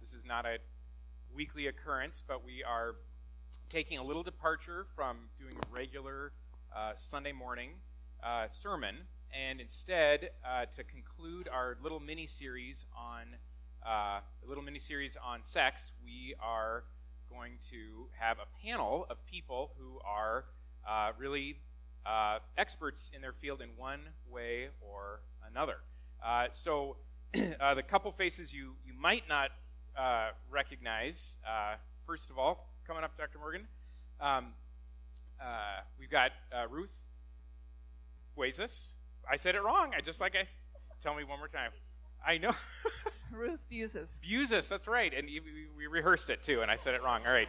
This is not a weekly occurrence, but we are taking a little departure from doing a regular uh, Sunday morning uh, sermon, and instead, uh, to conclude our little mini series on uh, a little mini series on sex, we are going to have a panel of people who are uh, really uh, experts in their field in one way or another. so, the couple faces you you might not uh, recognize, uh, first of all, coming up, Dr. Morgan, um, uh, we've got uh, Ruth Buezas. I said it wrong. I just like I. Tell me one more time. I know. Ruth Buzis. Buzis, that's right. And we, we, rehearsed it too, and I said it wrong. All right.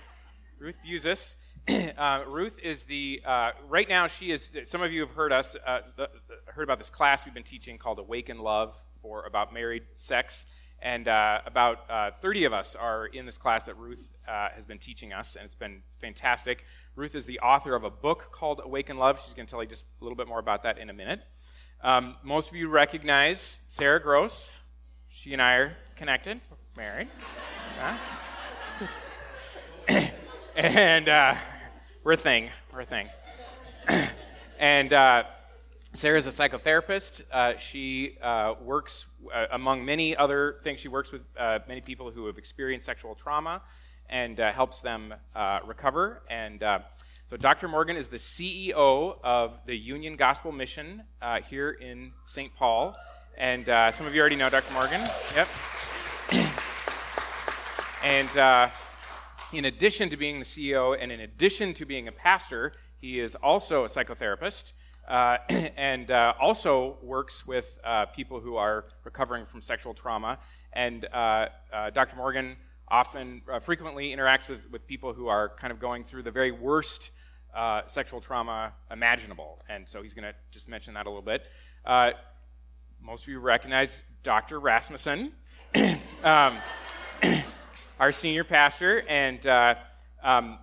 Ruth Buzis. Uh, Ruth is the, uh, right now, she is, some of you have heard us, the, the, heard about this class we've been teaching called Awaken Love for about married sex. And uh, about uh, 30 of us are in this class that Ruth uh, has been teaching us, and it's been fantastic. Ruth is the author of a book called Awaken Love. She's going to tell you just a little bit more about that in a minute. Um, most of you recognize Sarah Gross. She and I are connected, married. and uh, we're a thing. We're a thing. and uh, Sarah's a psychotherapist. Uh, she uh, works, uh, among many other things, she works with uh, many people who have experienced sexual trauma and uh, helps them uh, recover. And so, Dr. Morgan is the CEO of the Union Gospel Mission here in St. Paul. And some of you already know Dr. Morgan. Yep. and in addition to being the CEO and in addition to being a pastor, he is also a psychotherapist uh, and uh, also works with uh, people who are recovering from sexual trauma. And uh, uh, Dr. Morgan often, frequently interacts with, with people who are kind of going through the very worst sexual trauma imaginable. And so he's going to just mention that a little bit. most of you recognize Dr. Rasmussen, um, our senior pastor. And um,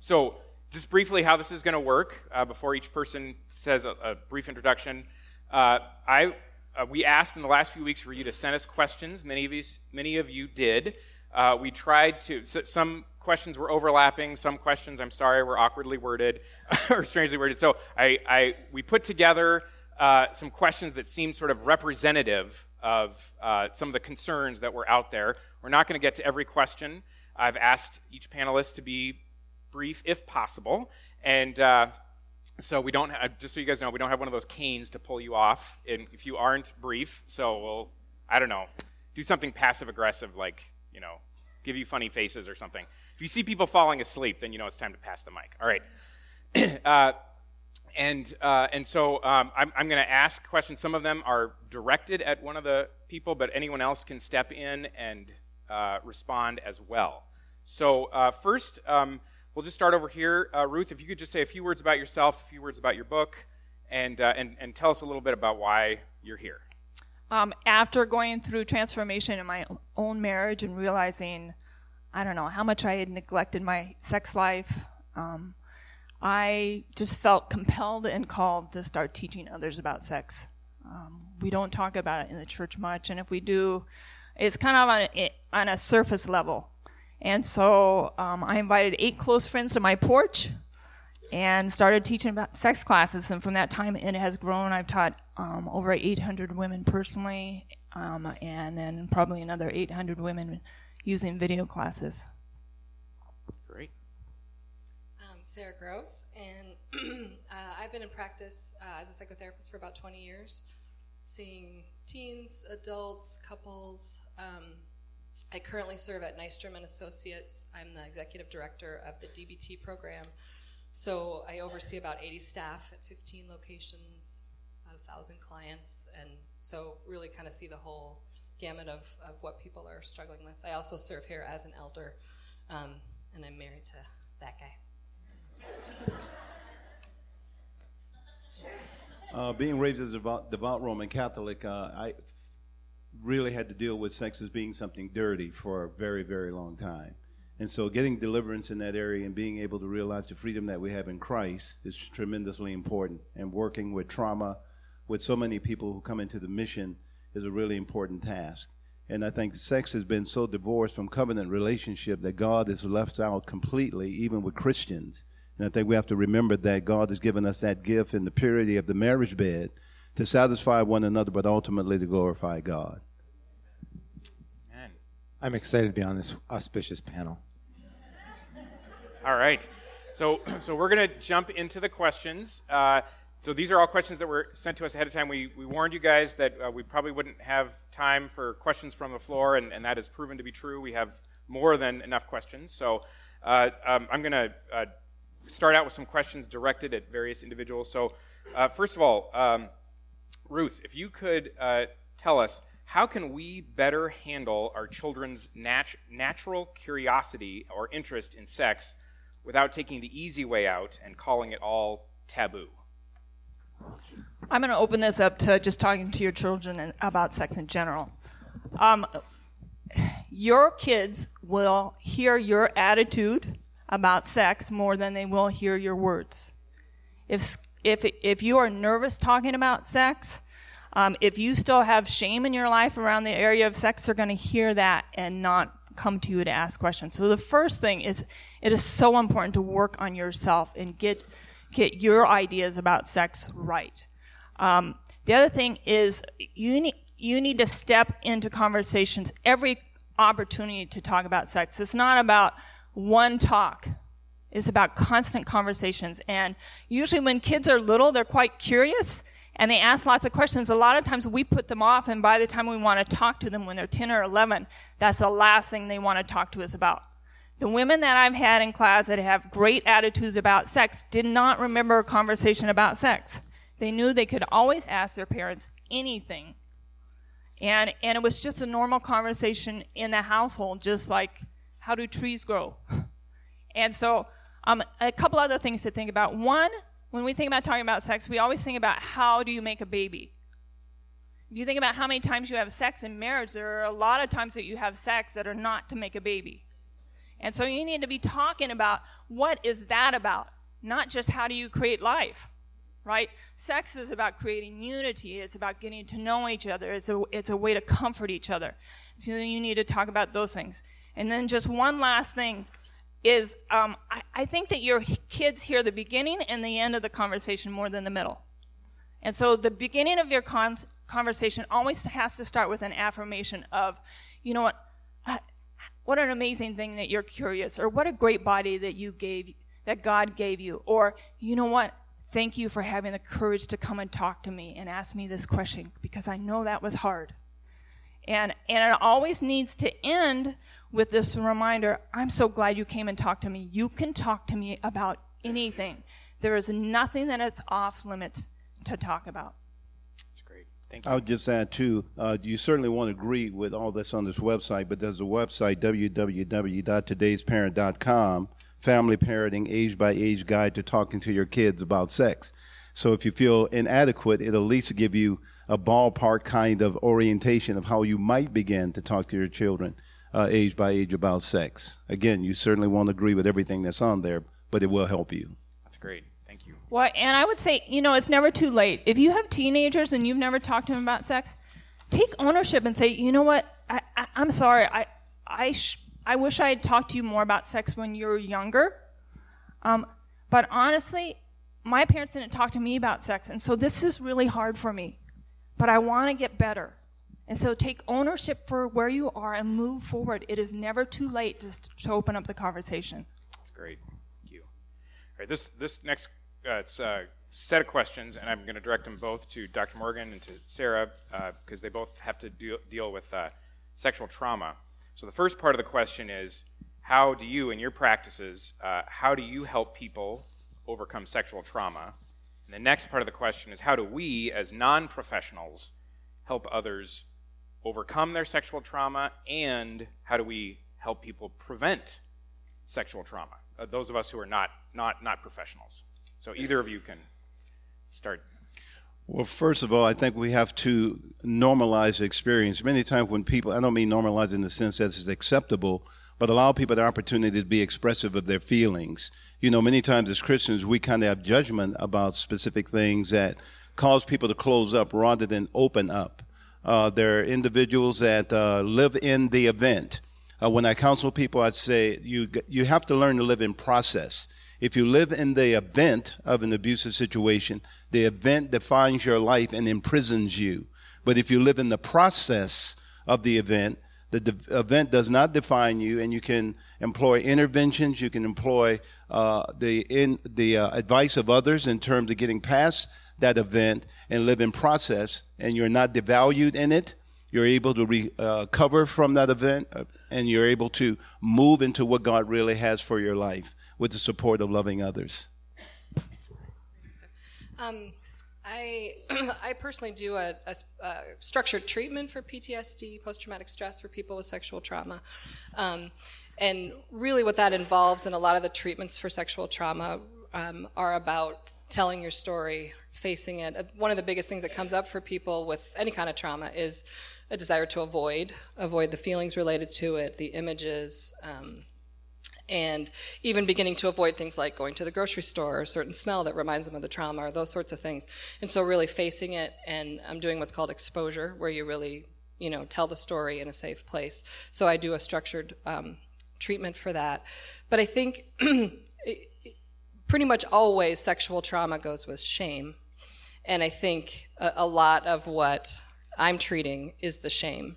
so, just briefly how this is going to work uh, before each person says a, a brief introduction. Uh, I, uh, we asked in the last few weeks for you to send us questions. Many of you, many of you did. Uh, we tried to, so some questions were overlapping, some questions, I'm sorry, were awkwardly worded or strangely worded. So I, I we put together uh, some questions that seemed sort of representative of uh, some of the concerns that were out there. We're not going to get to every question. I've asked each panelist to be brief if possible. And uh, so we don't, have, just so you guys know, we don't have one of those canes to pull you off and if you aren't brief. So we'll, I don't know, do something passive aggressive like, you know, give you funny faces or something. If you see people falling asleep, then you know it's time to pass the mic. All right. uh, and uh, and so um, I'm, I'm going to ask questions. Some of them are directed at one of the people, but anyone else can step in and uh, respond as well. So uh, first, um, We'll just start over here. Uh, Ruth, if you could just say a few words about yourself, a few words about your book, and, uh, and, and tell us a little bit about why you're here. Um, after going through transformation in my own marriage and realizing, I don't know, how much I had neglected my sex life, um, I just felt compelled and called to start teaching others about sex. Um, we don't talk about it in the church much, and if we do, it's kind of on a, on a surface level. And so um, I invited eight close friends to my porch and started teaching about sex classes. And from that time, it has grown. I've taught um, over 800 women personally, um, and then probably another 800 women using video classes. Great. I'm Sarah Gross, and uh, I've been in practice uh, as a psychotherapist for about 20 years, seeing teens, adults, couples. Um, I currently serve at Nystrom and Associates. I'm the executive director of the DBT program. So I oversee about 80 staff at 15 locations, about a thousand clients, and so really kind of see the whole gamut of, of what people are struggling with. I also serve here as an elder, um, and I'm married to that guy. Uh, being raised as a devout, devout Roman Catholic, uh, I really had to deal with sex as being something dirty for a very, very long time. And so getting deliverance in that area and being able to realize the freedom that we have in Christ is tremendously important. And working with trauma with so many people who come into the mission is a really important task. And I think sex has been so divorced from covenant relationship that God is left out completely, even with Christians. And I think we have to remember that God has given us that gift in the purity of the marriage bed to satisfy one another, but ultimately to glorify God. I'm excited to be on this auspicious panel. All right. So, so we're going to jump into the questions. Uh, so these are all questions that were sent to us ahead of time. We, we warned you guys that uh, we probably wouldn't have time for questions from the floor, and, and that has proven to be true. We have more than enough questions. So uh, um, I'm going to uh, start out with some questions directed at various individuals. So, uh, first of all, um, Ruth, if you could uh, tell us how can we better handle our children's nat- natural curiosity or interest in sex without taking the easy way out and calling it all taboo? I'm going to open this up to just talking to your children about sex in general. Um, your kids will hear your attitude about sex more than they will hear your words. If, if, if you are nervous talking about sex, um, if you still have shame in your life around the area of sex, they're going to hear that and not come to you to ask questions. So the first thing is it is so important to work on yourself and get get your ideas about sex right. Um, the other thing is you need you need to step into conversations every opportunity to talk about sex. It's not about one talk. It's about constant conversations. And usually when kids are little, they're quite curious and they ask lots of questions. A lot of times we put them off, and by the time we want to talk to them when they're 10 or 11, that's the last thing they want to talk to us about. The women that I've had in class that have great attitudes about sex did not remember a conversation about sex. They knew they could always ask their parents anything. And, and it was just a normal conversation in the household, just like how do trees grow? and so, um, a couple other things to think about. One, when we think about talking about sex, we always think about how do you make a baby? If you think about how many times you have sex in marriage, there are a lot of times that you have sex that are not to make a baby. And so you need to be talking about what is that about, not just how do you create life, right? Sex is about creating unity. It's about getting to know each other. It's a, it's a way to comfort each other. So you need to talk about those things. And then just one last thing is um, I, I, think that your kids hear the beginning and the end of the conversation more than the middle. And so the beginning of your con- conversation always has to start with an affirmation of, you know what, uh, what an amazing thing that you're curious, or what a great body that you gave, that God gave you, or you know what, thank you for having the courage to come and talk to me and ask me this question because I know that was hard. And, and it always needs to end with this reminder I'm so glad you came and talked to me. You can talk to me about anything. There is nothing that is off limits to talk about. That's great. Thank you. I would just add, too, uh, you certainly want to agree with all that's on this website, but there's a website, www.todaysparent.com, family parenting, age by age guide to talking to your kids about sex. So if you feel inadequate, it'll at least give you a ballpark kind of orientation of how you might begin to talk to your children uh, age by age about sex. Again, you certainly won't agree with everything that's on there, but it will help you. That's great. Thank you. Well, and I would say, you know, it's never too late. If you have teenagers and you've never talked to them about sex, take ownership and say, you know what, I, am sorry, I, I, sh- I wish I had talked to you more about sex when you were younger. Um, but honestly, my parents didn't talk to me about sex, and so this is really hard for me. But I want to get better. And so take ownership for where you are and move forward. It is never too late to, to open up the conversation. That's great. Thank you. All right, this, this next uh, uh, set of questions, and I'm going to direct them both to Dr. Morgan and to Sarah because uh, they both have to deal, deal with uh, sexual trauma. So the first part of the question is, how do you, in your practices, uh, how do you help people overcome sexual trauma? And the next part of the question is, how do we, as non-professionals, help others overcome their sexual trauma, and how do we help people prevent sexual trauma? Uh, those of us who are not, not, not professionals. So either of you can start. Well, first of all, I think we have to normalize the experience. Many times when people, I don't mean normalize in the sense that it's acceptable, but allow people the opportunity to be expressive of their feelings. You know, many times as Christians, we kind of have judgment about specific things that cause people to close up rather than open up. Uh, there are individuals that uh, live in the event. Uh, when I counsel people, I say you you have to learn to live in process. If you live in the event of an abusive situation, the event defines your life and imprisons you. But if you live in the process of the event, the de- event does not define you, and you can employ interventions. You can employ uh, the in the uh, advice of others in terms of getting past that event and live in process. And you're not devalued in it. You're able to recover uh, from that event, uh, and you're able to move into what God really has for your life with the support of loving others. Um, I, I personally do a, a, a, structured treatment for PTSD, post traumatic stress for people with sexual trauma. Um, and really, what that involves, and a lot of the treatments for sexual trauma um, are about telling your story, facing it. Uh, one of the biggest things that comes up for people with any kind of trauma is a desire to avoid, avoid the feelings related to it, the images, um, and even beginning to avoid things like going to the grocery store or a certain smell that reminds them of the trauma or those sorts of things. And so really facing it and I'm doing what's called exposure, where you really, you know, tell the story in a safe place. So I do a structured um, treatment for that. But I think pretty much always sexual trauma goes with shame. And I think a, a lot of what I'm treating is the shame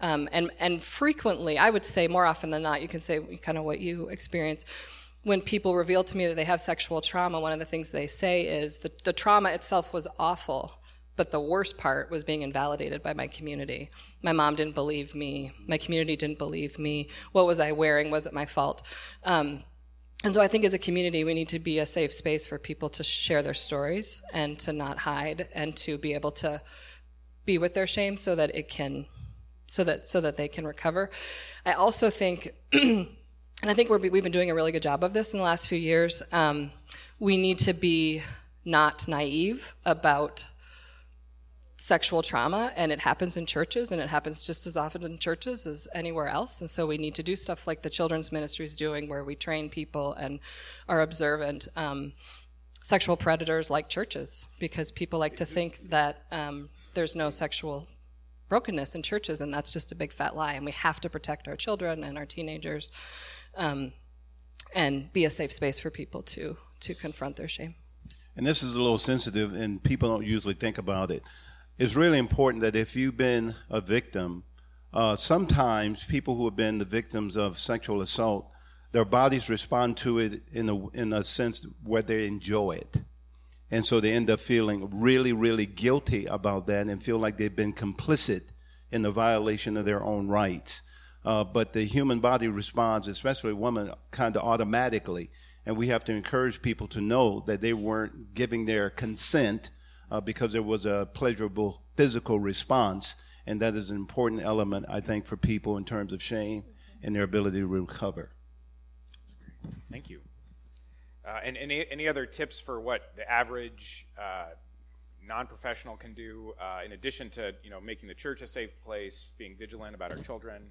um, and, and frequently, I would say more often than not, you can say kind of what you experience. When people reveal to me that they have sexual trauma, one of the things they say is that the trauma itself was awful, but the worst part was being invalidated by my community. My mom didn't believe me. My community didn't believe me. What was I wearing? Was it my fault? Um, and so I think as a community, we need to be a safe space for people to share their stories and to not hide and to be able to be with their shame so that it can so that so that they can recover. I also think, and I think we have been doing a really good job of this in the last few years. Um, we need to be not naive about sexual trauma and it happens in churches and it happens just as often in churches as anywhere else and so we need to do stuff like the children's ministry is doing where we train people and are observant um, sexual predators like churches because people like to think that um, there's no sexual brokenness in churches, and that's just a big fat lie. And we have to protect our children and our teenagers, um, and be a safe space for people to to confront their shame. And this is a little sensitive, and people don't usually think about it. It's really important that if you've been a victim, uh, sometimes people who have been the victims of sexual assault, their bodies respond to it in a in a sense where they enjoy it. And so they end up feeling really, really guilty about that and feel like they've been complicit in the violation of their own rights. Uh, but the human body responds, especially women, kind of automatically. And we have to encourage people to know that they weren't giving their consent uh, because there was a pleasurable physical response. And that is an important element, I think, for people in terms of shame and their ability to recover. Thank you. Uh, and any, any other tips for what the average uh, non-professional can do uh, in addition to you know making the church a safe place, being vigilant about our children?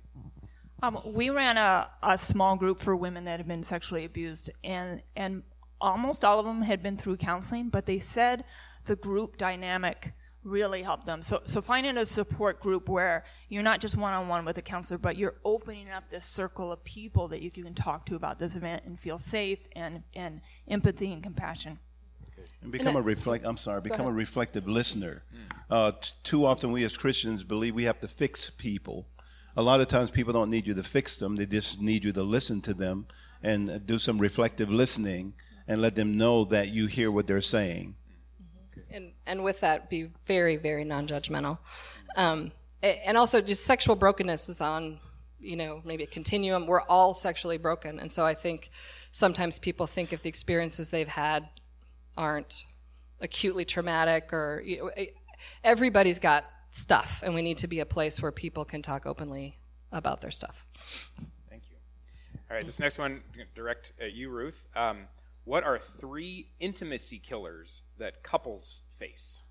Um, we ran a, a small group for women that had been sexually abused, and and almost all of them had been through counseling, but they said the group dynamic really helped them. So, so finding a support group where you're not just one on one with a counselor, but you're opening up this circle of people that you can talk to about this event and feel safe and, and empathy and compassion. And become and a reflect. I'm sorry. Become a reflective listener. Mm. Uh, t- too often, we as Christians believe we have to fix people. A lot of times, people don't need you to fix them. They just need you to listen to them and do some reflective listening and let them know that you hear what they're saying and and with that, be very very non-judgmental, um, and also just sexual brokenness is on you know maybe a continuum. We're all sexually broken, and so I think sometimes people think if the experiences they've had aren't acutely traumatic or you know, everybody's got stuff, and we need to be a place where people can talk openly about their stuff. Thank you. All right, this next one direct at you, Ruth. Um, what are three intimacy killers that couples face?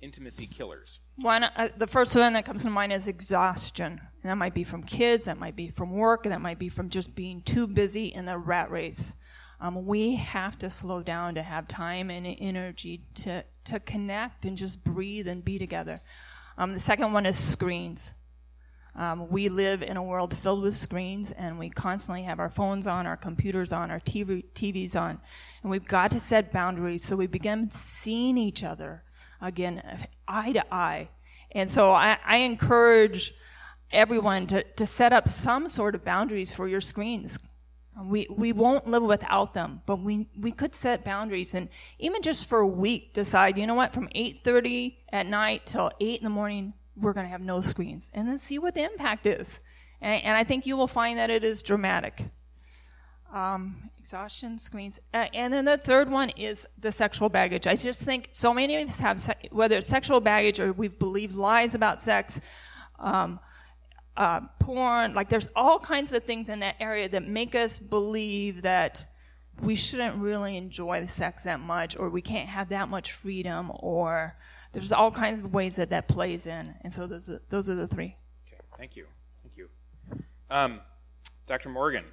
Intimacy killers. One, uh, the first one that comes to mind is exhaustion. And that might be from kids, that might be from work, and that might be from just being too busy in the rat race. Um, we have to slow down to have time and energy to, to connect and just breathe and be together. Um, the second one is screens. Um, we live in a world filled with screens, and we constantly have our phones on, our computers on, our TV, TVs on. And we've got to set boundaries so we begin seeing each other again, eye to eye. And so I, I encourage everyone to, to set up some sort of boundaries for your screens. We, we won't live without them, but we, we could set boundaries and even just for a week decide, you know what, from 8.30 at night till 8 in the morning, we're going to have no screens and then see what the impact is. And, and I think you will find that it is dramatic. Um, exhaustion, screens. Uh, and then the third one is the sexual baggage. I just think so many of us have, se- whether it's sexual baggage or we've believed lies about sex, um, uh, porn, like there's all kinds of things in that area that make us believe that we shouldn't really enjoy the sex that much or we can't have that much freedom or there's all kinds of ways that that plays in. And so those are, those are the three. Okay, thank you. Thank you. Um, Dr. Morgan,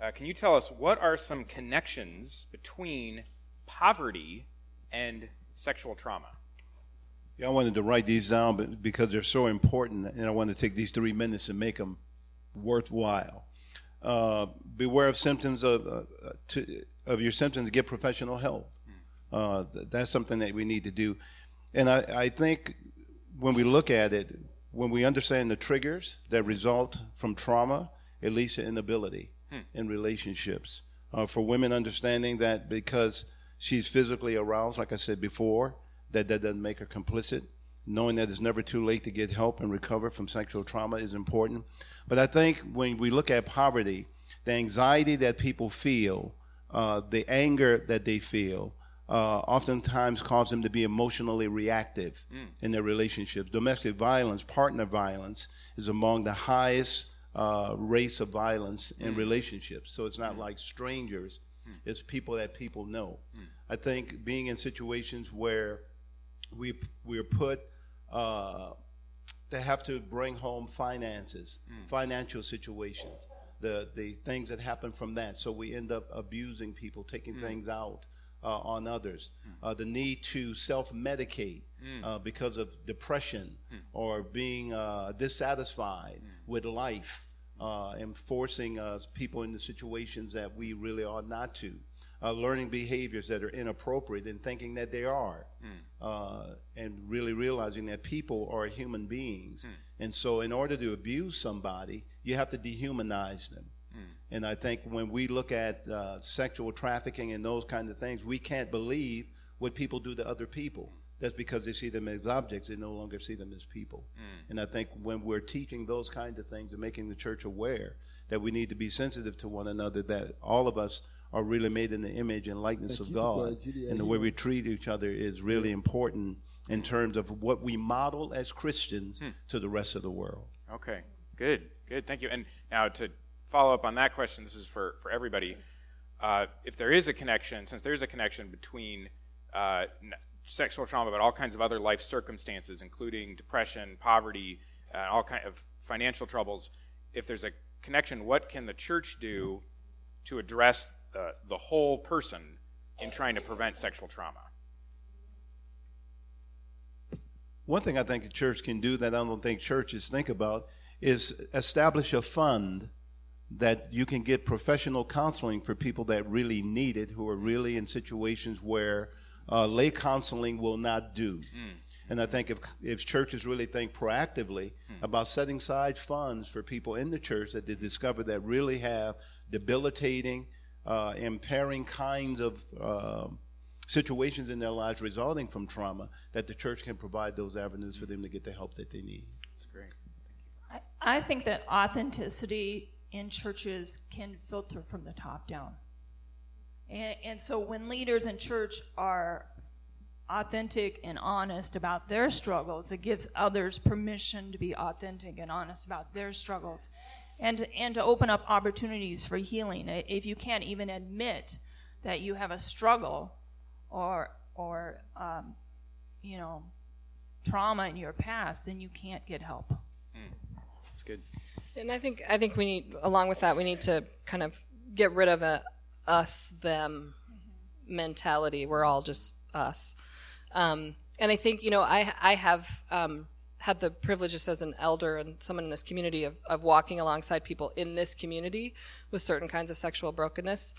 uh, can you tell us what are some connections between poverty and sexual trauma? Yeah, I wanted to write these down but because they're so important, and I want to take these three minutes and make them worthwhile. Uh, beware of symptoms of uh, to, of your symptoms. Get professional help. Uh, that's something that we need to do. And I, I think when we look at it, when we understand the triggers that result from trauma, it leads to inability hmm. in relationships. Uh, for women, understanding that because she's physically aroused, like I said before, that that doesn't make her complicit. Knowing that it's never too late to get help and recover from sexual trauma is important. But I think when we look at poverty, the anxiety that people feel, uh, the anger that they feel, uh, oftentimes cause them to be emotionally reactive mm. in their relationships. Domestic violence, partner violence, is among the highest uh, race of violence in mm. relationships. So it's not mm. like strangers, mm. it's people that people know. Mm. I think being in situations where we we're put uh, to have to bring home finances, mm. financial situations, the the things that happen from that. So we end up abusing people, taking things out uh, on others, uh, the need to self medicate uh, because of depression or being uh, dissatisfied with life uh, and forcing people into situations that we really ought not to. learning behaviors that are inappropriate and thinking that they are, and really realizing that people are human beings. And so, in order to abuse somebody, you have to dehumanize them. And I think when we look at uh, sexual trafficking and those kinds of things, we can't believe what people do to other people. That's because they see them as objects, they no longer see them as people. Mm. And I think when we're teaching those kinds of things and making the church aware that we need to be sensitive to one another, that all of us are really made in the image and likeness of God. And the way we treat each other is really important in terms of what we model as Christians hmm. to the rest of the world. Okay, good, good. Thank you. And now to follow up on that question, this is for, for everybody. Uh, if there is a connection, since there's a connection between uh, sexual trauma, but all kinds of other life circumstances, including depression, poverty, uh, all kind of financial troubles, if there's a connection, what can the church do to address the whole person in trying to prevent sexual trauma? One thing I think the church can do that I don't think churches think about is establish a fund that you can get professional counseling for people that really need it, who are really in situations where uh, lay counseling will not do. Mm. And I think if, if churches really think proactively mm. about setting aside funds for people in the church that they discover that really have debilitating, uh, impairing kinds of uh, situations in their lives resulting from trauma, that the church can provide those avenues for them to get the help that they need. That's great. I, I think that authenticity in churches can filter from the top down. And, and so when leaders in church are authentic and honest about their struggles, it gives others permission to be authentic and honest about their struggles and, and to open up opportunities for healing. If you can't even admit that you have a struggle or, or um, you know, trauma in your past, then you can't get help. Mm, that's good. And I think I think we need, along with that, we need to kind of get rid of a us them mentality. We're all just us. Um, and I think you know I I have um, had the privilege as an elder and someone in this community of, of walking alongside people in this community with certain kinds of sexual brokenness.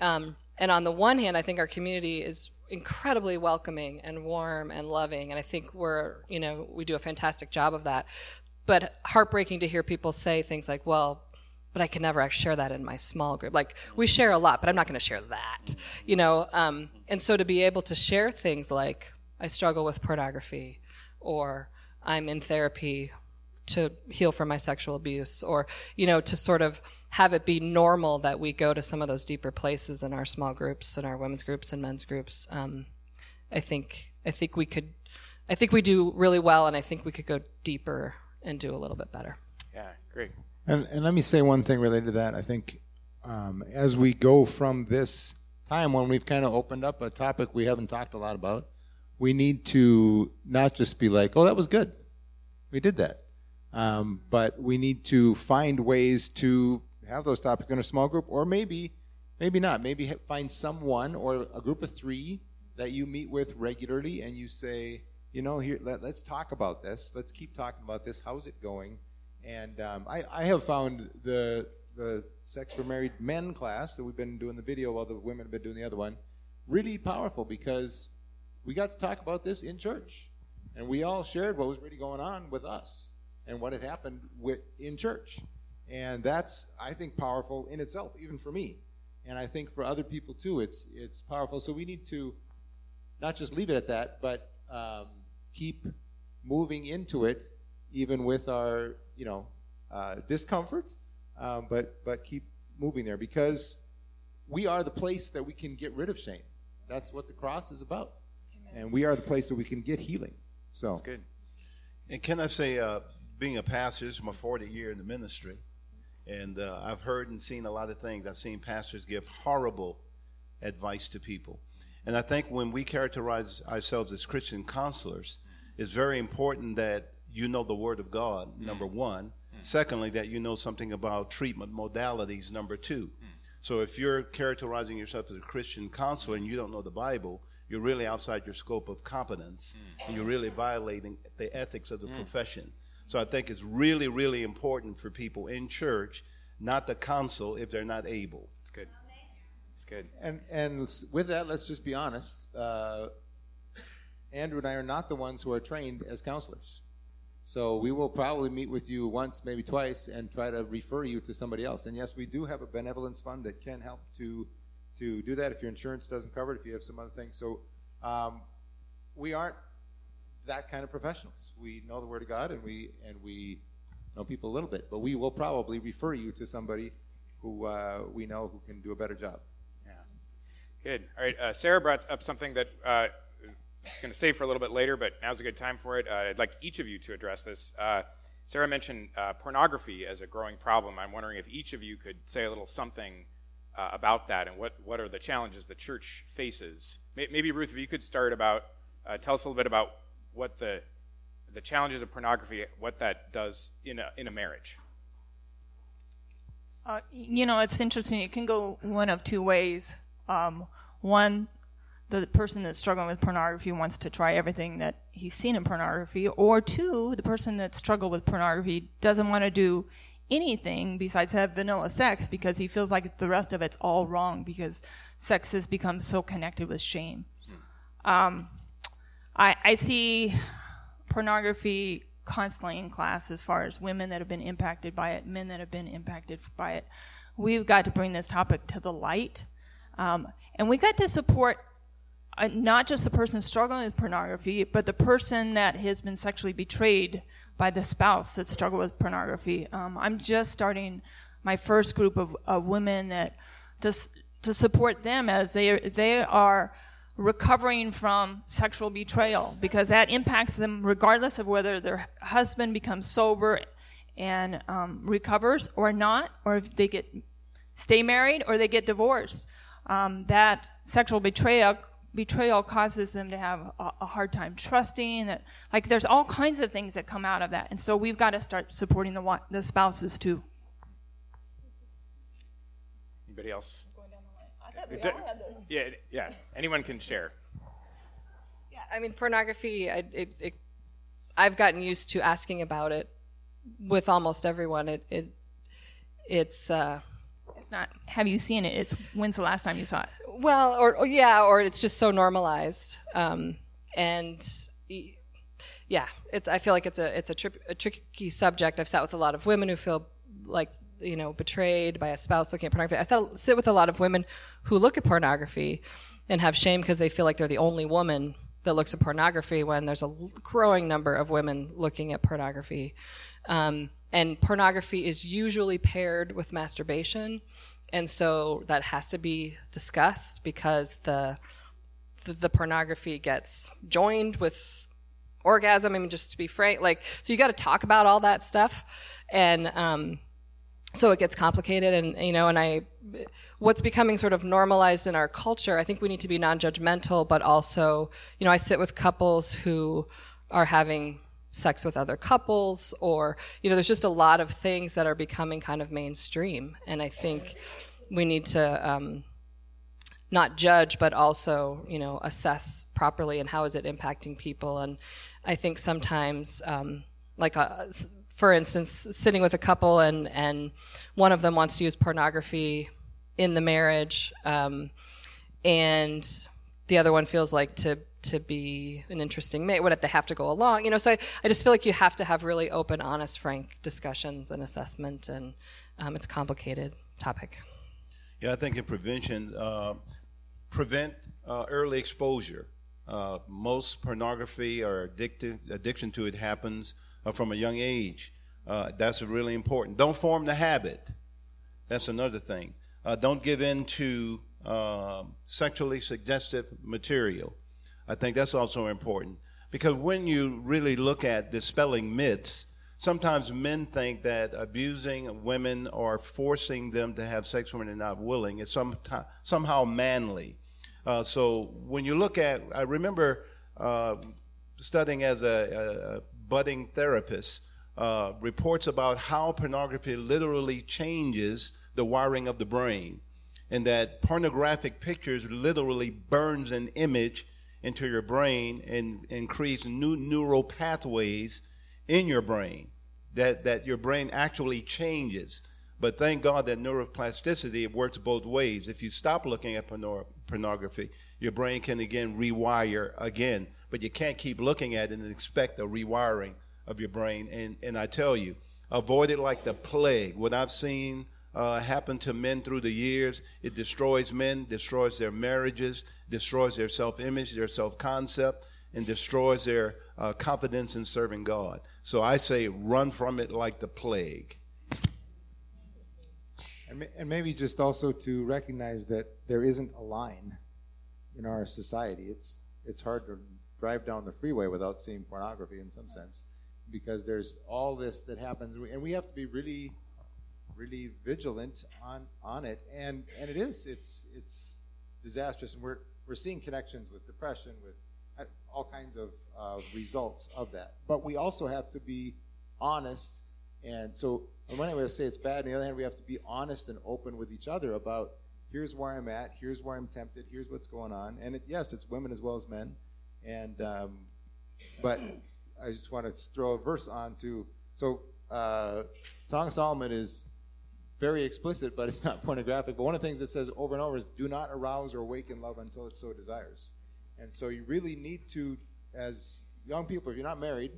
Um, and on the one hand, I think our community is incredibly welcoming and warm and loving, and I think we're, you know, we do a fantastic job of that. But heartbreaking to hear people say things like, well, but I can never share that in my small group. Like we share a lot, but I'm not going to share that, you know. Um, and so to be able to share things like I struggle with pornography, or I'm in therapy to heal from my sexual abuse, or you know, to sort of have it be normal that we go to some of those deeper places in our small groups and our women's groups and men's groups. Um, I think I think we could, I think we do really well, and I think we could go deeper and do a little bit better. Yeah, great. And, and let me say one thing related to that. I think um, as we go from this time when we've kind of opened up a topic we haven't talked a lot about, we need to not just be like, oh, that was good. We did that. Um, but we need to find ways to have those topics in a small group, or maybe, maybe not. Maybe find someone or a group of three that you meet with regularly, and you say, you know, here, let, us talk about this. Let's keep talking about this. How's it going? And um, I, I have found the the sex for married men class that we've been doing the video while the women have been doing the other one really powerful because we got to talk about this in church and we all shared what was really going on with us and what had happened with, in church and that's i think powerful in itself even for me and i think for other people too it's it's powerful so we need to not just leave it at that but um, keep moving into it even with our you know uh, discomfort, um, but but keep moving there because we are the place that we can get rid of shame. That's what the cross is about, Amen. and we are the place that we can get healing. So that's good. And can I say, uh, being a pastor, this is my 40th year in the ministry, and uh, I've heard and seen a lot of things. I've seen pastors give horrible advice to people. And I think when we characterize ourselves as Christian counselors, it's very important that you know the Word of God, mm. number one. Mm. Secondly, that you know something about treatment modalities, number two. Mm. So if you're characterizing yourself as a Christian counselor and you don't know the Bible, you're really outside your scope of competence mm. and you're really violating the ethics of the mm. profession. So I think it's really, really important for people in church not to counsel if they're not able. It's good. It's good. And and with that, let's just be honest. Uh, Andrew and I are not the ones who are trained as counselors. So we will probably meet with you once, maybe twice, and try to refer you to somebody else. And yes, we do have a benevolence fund that can help to to do that if your insurance doesn't cover it, if you have some other things. So um, we aren't that kind of professionals. We know the Word of God, and we and we know people a little bit, but we will probably refer you to somebody who uh, we know who can do a better job. Yeah. Good. All right. Uh, Sarah brought up something that. Uh, going to save for a little bit later, but now's a good time for it. Uh, I'd like each of you to address this. Uh, Sarah mentioned uh, pornography as a growing problem. I'm wondering if each of you could say a little something about that and what, what are the challenges the church faces. Maybe, Ruth, if you could start about, tell us a little bit about what the, the challenges of pornography, what that does in a, in a marriage. Uh, you know, it's interesting. It can go one of two ways. Um, one, the person that's struggling with pornography wants to try everything that he's seen in pornography, or two, the person that struggled with pornography doesn't want to do anything besides have vanilla sex because he feels like the rest of it's all wrong because sex has become so connected with shame. Um, I, I see pornography constantly in class as far as women that have been impacted by it, men that have been impacted by it. We've got to bring this topic to the light. Um, and we got to support uh, not just the person struggling with pornography, but the person that has been sexually betrayed by the spouse that struggled with pornography. Um, I'm just starting my first group of, of women that just to support them as they they are recovering from sexual betrayal because that impacts them regardless of whether their husband becomes sober and um, recovers or not, or if they get stay married or they get divorced. Um, that sexual betrayal betrayal causes them to have a, a, hard time trusting that like there's all kinds of things that come out of that. And so we've got to start supporting the the spouses too. Anybody else? Yeah yeah. Anyone can share. Yeah i mean pornography I, it, it, I've gotten used to asking about it with almost everyone. It, it it's uh, It's not. Have you seen it? It's when's the last time you saw it? well, or, or yeah, or it's just so normalized, um, and yeah, it, I feel like it's a it's a, tri- a tricky subject. I've sat with a lot of women who feel like you know betrayed by a spouse looking at pornography. I sat, sit with a lot of women who look at pornography and have shame because they feel like they're the only woman that looks at pornography when there's a growing number of women looking at pornography. Um, and pornography is usually paired with masturbation, and so that has to be discussed because the the, the pornography gets joined with orgasm. I mean, just to be frank, like so you got to talk about all that stuff, and um, so it gets complicated. And you know, and I, what's becoming sort of normalized in our culture. I think we need to be non-judgmental, but also, you know, I sit with couples who are having sex with other couples or you know there's just a lot of things that are becoming kind of mainstream. And i think we need to um, not judge but also you know assess properly and how is it impacting people. And i think sometimes um, like a, for instance sitting with a couple and and one of them wants to use pornography in the marriage um, and the other one feels like to to be an interesting mate What if they have to go along you know so I, I just feel like you have to have really open honest frank discussions and assessment and um, it's a complicated topic Yeah, I think in prevention, uh, prevent uh, early exposure. Uh, most pornography or addicted, addiction to it happens uh, from a young age. Uh, that's really important. Don't form the habit. That's another thing. Uh, don't give in to um sexually suggestive material. I think that's also important. Because when you really look at dispelling myths, sometimes men think that abusing women or forcing them to have sex when they're not willing. Is some, somehow manly. Uh, so when you look at, I remember uh, studying as a, a budding therapist, uh, reports about how pornography literally changes the wiring of the brain, and that pornographic pictures literally burns an image into your brain and, and creates new neural pathways in your brain that, that your brain actually changes. But thank God that neuroplasticity it works both ways. If you stop looking at porno- pornography, your brain can again rewire again. But you can't keep looking at it and expect a rewiring of your brain. And, and I tell you, avoid it like the plague. What I've seen uh, happen to men through the years, it destroys men, destroys their marriages, destroys their self image, their self concept, and destroys their uh, confidence in serving God. So I say run from it like the plague. And, ma- and maybe just also to recognize that there isn't a line in our society. It's it's hard to drive down the freeway without seeing pornography in some sense, because there's all this that happens, and we have to be really, really vigilant on on it. And and it is it's it's disastrous, and we're we're seeing connections with depression, with uh, all kinds of uh, results of that. But we also have to be honest, and so on one hand we to say it's bad, on the other hand we have to be honest and open with each other about here's where I'm at, here's where I'm tempted, here's what's going on, and it, yes, it's women as well as men, and um, but I just want to throw a verse on to so uh, Song of Solomon is very explicit, but it's not pornographic. But one of the things it says over and over is, "Do not arouse or awaken love until it so desires." And so you really need to, as young people, if you're not married,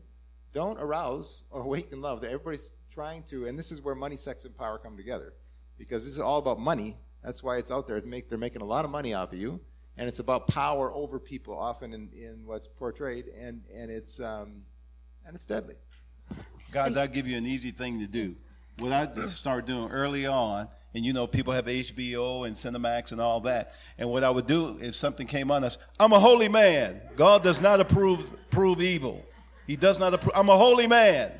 don't arouse or awaken love. Everybody's trying to, and this is where money, sex, and power come together, because this is all about money. That's why it's out there. They make, they're making a lot of money off of you, and it's about power over people, often in, in what's portrayed, and and it's um, and it's deadly. Guys, I'll give you an easy thing to do. What I just start doing early on, and you know, people have HBO and Cinemax and all that. And what I would do if something came on us, I'm a holy man. God does not approve prove evil. He does not approve. I'm a holy man.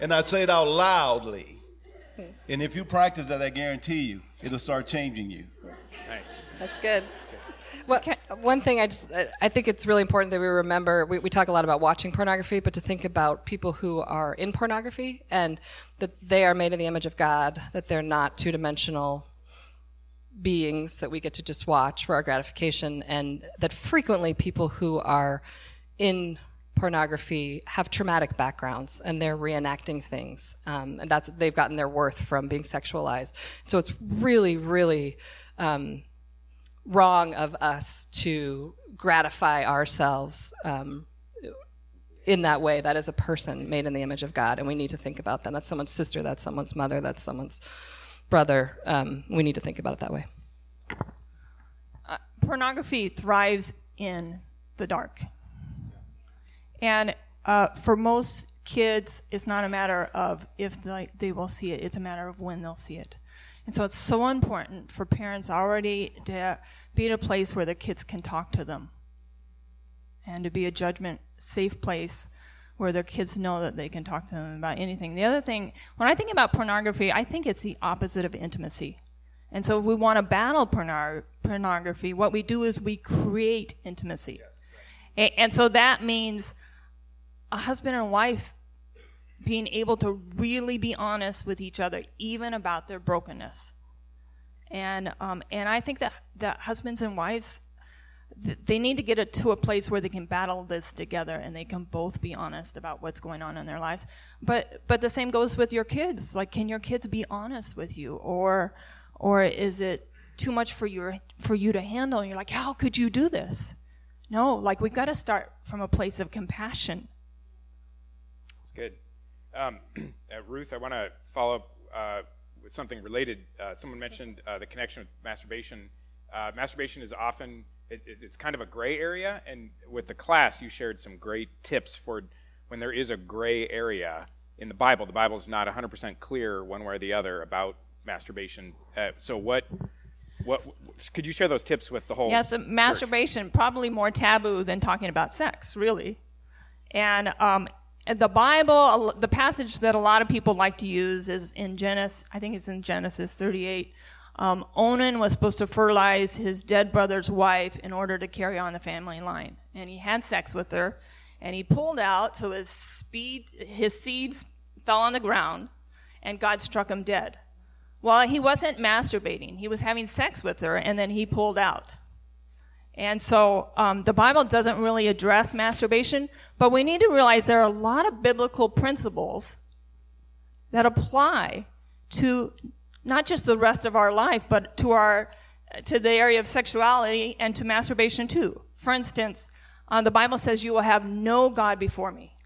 And I'd say it out loudly. And if you practice that, I guarantee you, it'll start changing you. Nice. That's good. Well, one thing I just I think it's really important that we remember we, we talk a lot about watching pornography, but to think about people who are in pornography and that they are made in the image of God, that they're not two dimensional beings that we get to just watch for our gratification, and that frequently people who are in pornography have traumatic backgrounds and they're reenacting things um, and that's they've gotten their worth from being sexualized. So it's really really um, wrong of us to gratify ourselves um, in that way that is a person made in the image of god and we need to think about them. That's someone's sister that's someone's mother that's someone's brother. Um, we need to think about it that way. Uh, pornography thrives in the dark. And uh, for most kids, it's not a matter of if they, they will see it, it's a matter of when they'll see it. And so it's so important for parents already to be at a place where their kids can talk to them and to be a judgment safe place where their kids know that they can talk to them about anything. The other thing, when I think about pornography, I think it's the opposite of intimacy. And so if we want to battle porno- pornography, what we do is we create intimacy. Yes, right. and, and so that means a husband and wife being able to really be honest with each other, even about their brokenness. And um, and I think that that husbands and wives they need to get it to a place where they can battle this together and they can both be honest about what's going on in their lives. But but the same goes with your kids. Like, can your kids be honest with you, or or is it too much for you for you to handle? And you're like, how could you do this? No, like we've got to start from a place of compassion That's good. Um, uh, Ruth, I want to follow up uh, with something related. Uh, someone mentioned uh, the connection with masturbation. Uh, masturbation is often it, it, it's kind of a gray area, and with the class, you shared some great tips for when there is a gray area in the Bible. The Bible is not 100% clear one way or the other about masturbation. Uh, so what? What could you share those tips with the whole? Yes, yeah, so masturbation probably more taboo than talking about sex, really. And um, the Bible, the passage that a lot of people like to use is in Genesis, I think it's in Genesis 38. Um, Onan was supposed to fertilize his dead brother's wife in order to carry on the family line. And he had sex with her, and he pulled out, so his, speed, his seeds fell on the ground, and God struck him dead. Well, he wasn't masturbating, he was having sex with her, and then he pulled out. And so um, the Bible doesn't really address masturbation, but we need to realize there are a lot of biblical principles that apply to not just the rest of our life, but to our to the area of sexuality and to masturbation too. For instance, uh, the Bible says, "You will have no god before me."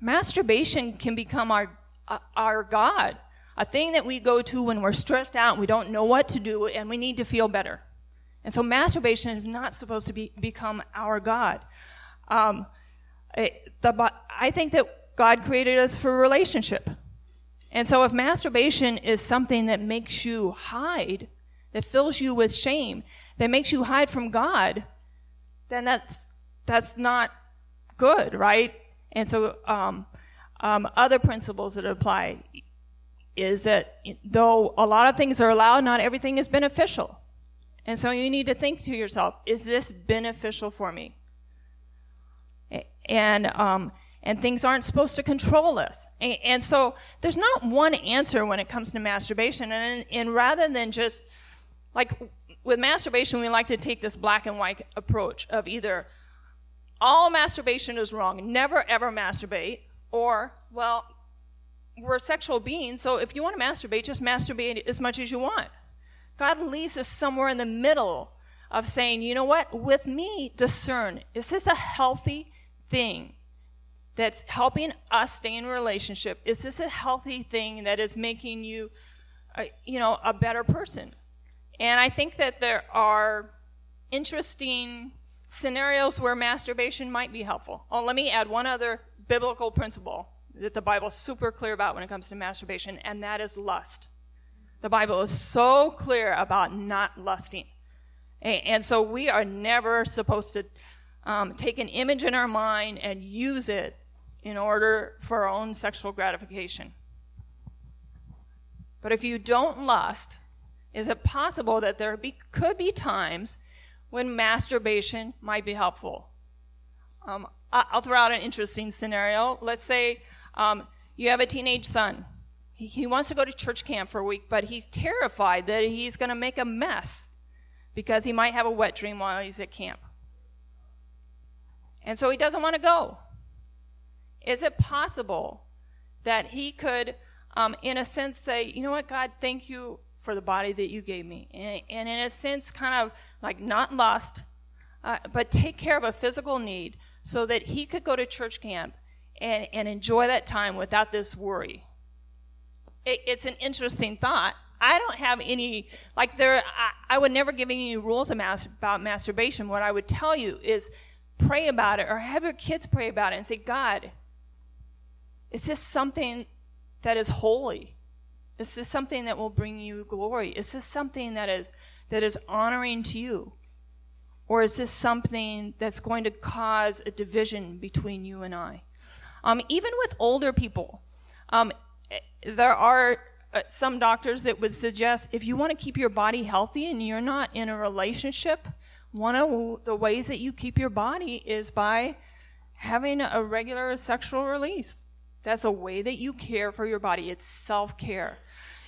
Masturbation can become our uh, our god, a thing that we go to when we're stressed out, we don't know what to do, and we need to feel better. And so masturbation is not supposed to be, become our God. Um, it, the, I think that God created us for relationship. And so if masturbation is something that makes you hide, that fills you with shame, that makes you hide from God, then that's, that's not good, right? And so, um, um, other principles that apply is that though a lot of things are allowed, not everything is beneficial. And so you need to think to yourself, is this beneficial for me? And, um, and things aren't supposed to control us. And, and, so there's not one answer when it comes to masturbation. And, and rather than just, like with masturbation, we like to take this black and white approach of either all masturbation is wrong, never ever masturbate, or, well, we're sexual beings, so if you want to masturbate, just masturbate as much as you want. God leaves us somewhere in the middle of saying, you know what, with me, discern, is this a healthy thing that's helping us stay in relationship? Is this a healthy thing that is making you, a, you know, a better person? And I think that there are interesting scenarios where masturbation might be helpful. Oh, let me add one other biblical principle that the Bible's super clear about when it comes to masturbation, and that is lust. The Bible is so clear about not lusting. And so we are never supposed to um, take an image in our mind and use it in order for our own sexual gratification. But if you don't lust, is it possible that there be, could be times when masturbation might be helpful? Um, I'll throw out an interesting scenario. Let's say um, you have a teenage son he, wants to go to church camp for a week, but he's terrified that he's going to make a mess because he might have a wet dream while he's at camp. And so he doesn't want to go. Is it possible that he could, um, in a sense, say, you know what, God, thank you for the body that you gave me? And, and in a sense, kind of like not lust, uh, but take care of a physical need so that he could go to church camp and, and enjoy that time without this worry. It, it's an interesting thought. I don't have any, like, there, I, I would never give any rules about masturbation. What I would tell you is pray about it or have your kids pray about it and say, God, is this something that is holy? Is this something that will bring you glory? Is this something that is, that is honoring to you? Or is this something that's going to cause a division between you and I? Um, even with older people, um, there are uh, some doctors that would suggest if you want to keep your body healthy and you're not in a relationship, one of the ways that you keep your body is by having a regular sexual release. That's a way that you care for your body. It's self care.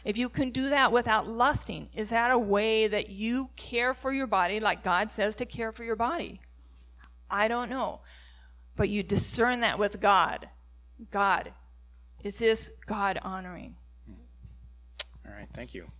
If you can do that without lusting, is that a way that you care for your body like God says to care for your body? I don't know. But you discern that with God. God, is this God honoring? All right, thank you.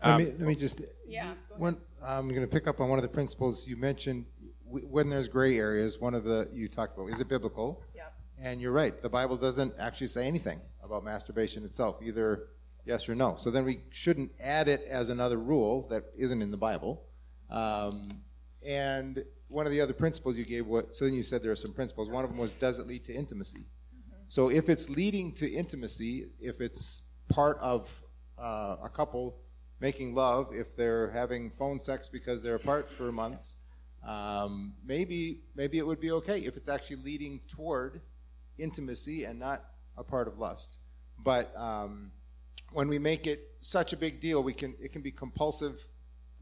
Um, let, me, let me just. Yeah. One, I'm going to pick up on one of the principles you mentioned. When there's gray areas, one of the you talked about is it biblical? Yep. And you're right. The Bible doesn't actually say anything about masturbation itself, either yes or no. So then we shouldn't add it as another rule that isn't in the Bible. Um, and one of the other principles you gave, what, so then you said there are some principles. One of them was, does it lead to intimacy? So if it's leading to intimacy, if it's part of uh, a couple making love, if they're having phone sex because they're apart for months, um, maybe maybe it would be okay if it's actually leading toward intimacy and not a part of lust. But um, when we make it such a big deal, we can it can be compulsive.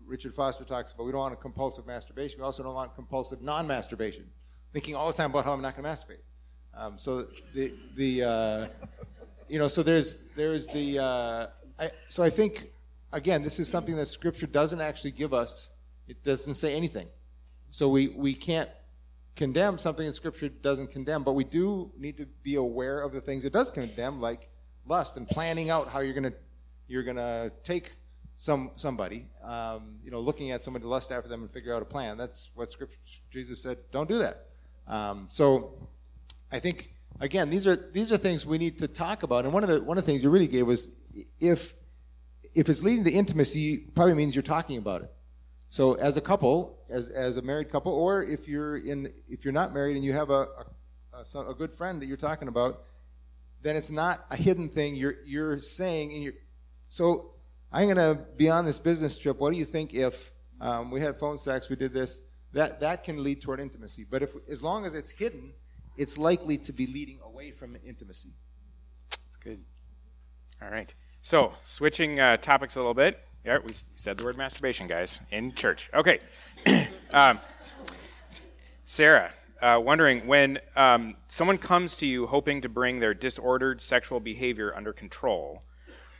Richard Foster talks about we don't want a compulsive masturbation. We also don't want compulsive non-masturbation, thinking all the time about how I'm not going to masturbate. Um, so the the uh, you know so there's there's the uh, I, so I think again this is something that Scripture doesn't actually give us. It doesn't say anything, so we we can't condemn something that Scripture doesn't condemn. But we do need to be aware of the things it does condemn, like lust and planning out how you're gonna you're gonna take some somebody, um, you know, looking at somebody to lust after them and figure out a plan. That's what Scripture Jesus said. Don't do that. Um, so, I think again, these are these are things we need to talk about. And one of the one of the things you really gave was if if it's leading to intimacy, probably means you're talking about it. So, as a couple, as as a married couple, or if you're in if you're not married and you have a a, a good friend that you're talking about, then it's not a hidden thing. You're you're saying and you're so I'm going to be on this business trip. What do you think if um, we had phone sex, we did this? That that can lead toward intimacy. But if as long as it's hidden, it's likely to be leading away from intimacy. That's good. All right. So switching uh, topics a little bit. Yeah, we said the word masturbation, guys, in church. Okay. um, Sarah, uh, wondering when um, someone comes to you hoping to bring their disordered sexual behavior under control,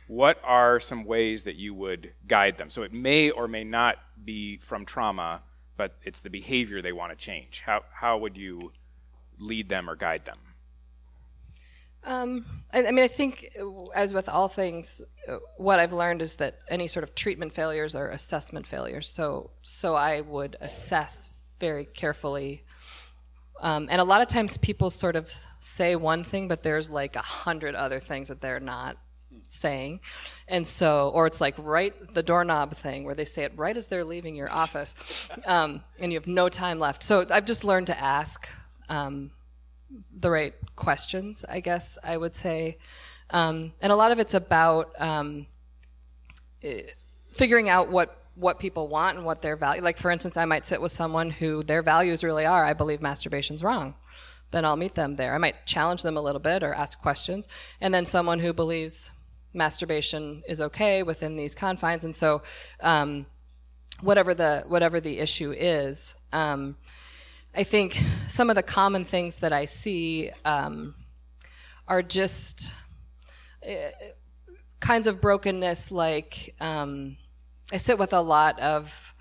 what are some ways that you would guide them? So it may or may not be from trauma, but it's the behavior they want to change. How, how would you lead them or guide them? Um, I, I, mean, I think, as with all things, uh, what I've learned is that any sort of treatment failures are assessment failures. So, so I would assess very carefully um, and a lot of times people sort of say one thing, but there's like a hundred other things that they're not saying. And so, or it's like right the doorknob thing where they say it right as they're leaving your office, um, and you have no time left. So I've just learned to ask um, the right questions, I guess I would say. Um, and a lot of it's about um, eh, figuring out what what people want and what their value. Like for instance, I might sit with someone who their values really are, I believe masturbation's wrong. Then I'll meet them there. I might challenge them a little bit or ask questions. And then someone who believes masturbation is okay within these confines. And so, um, whatever the whatever the issue is, um, I think some of the common things that I see um, are just uh, kinds of brokenness, like um, I sit with a lot of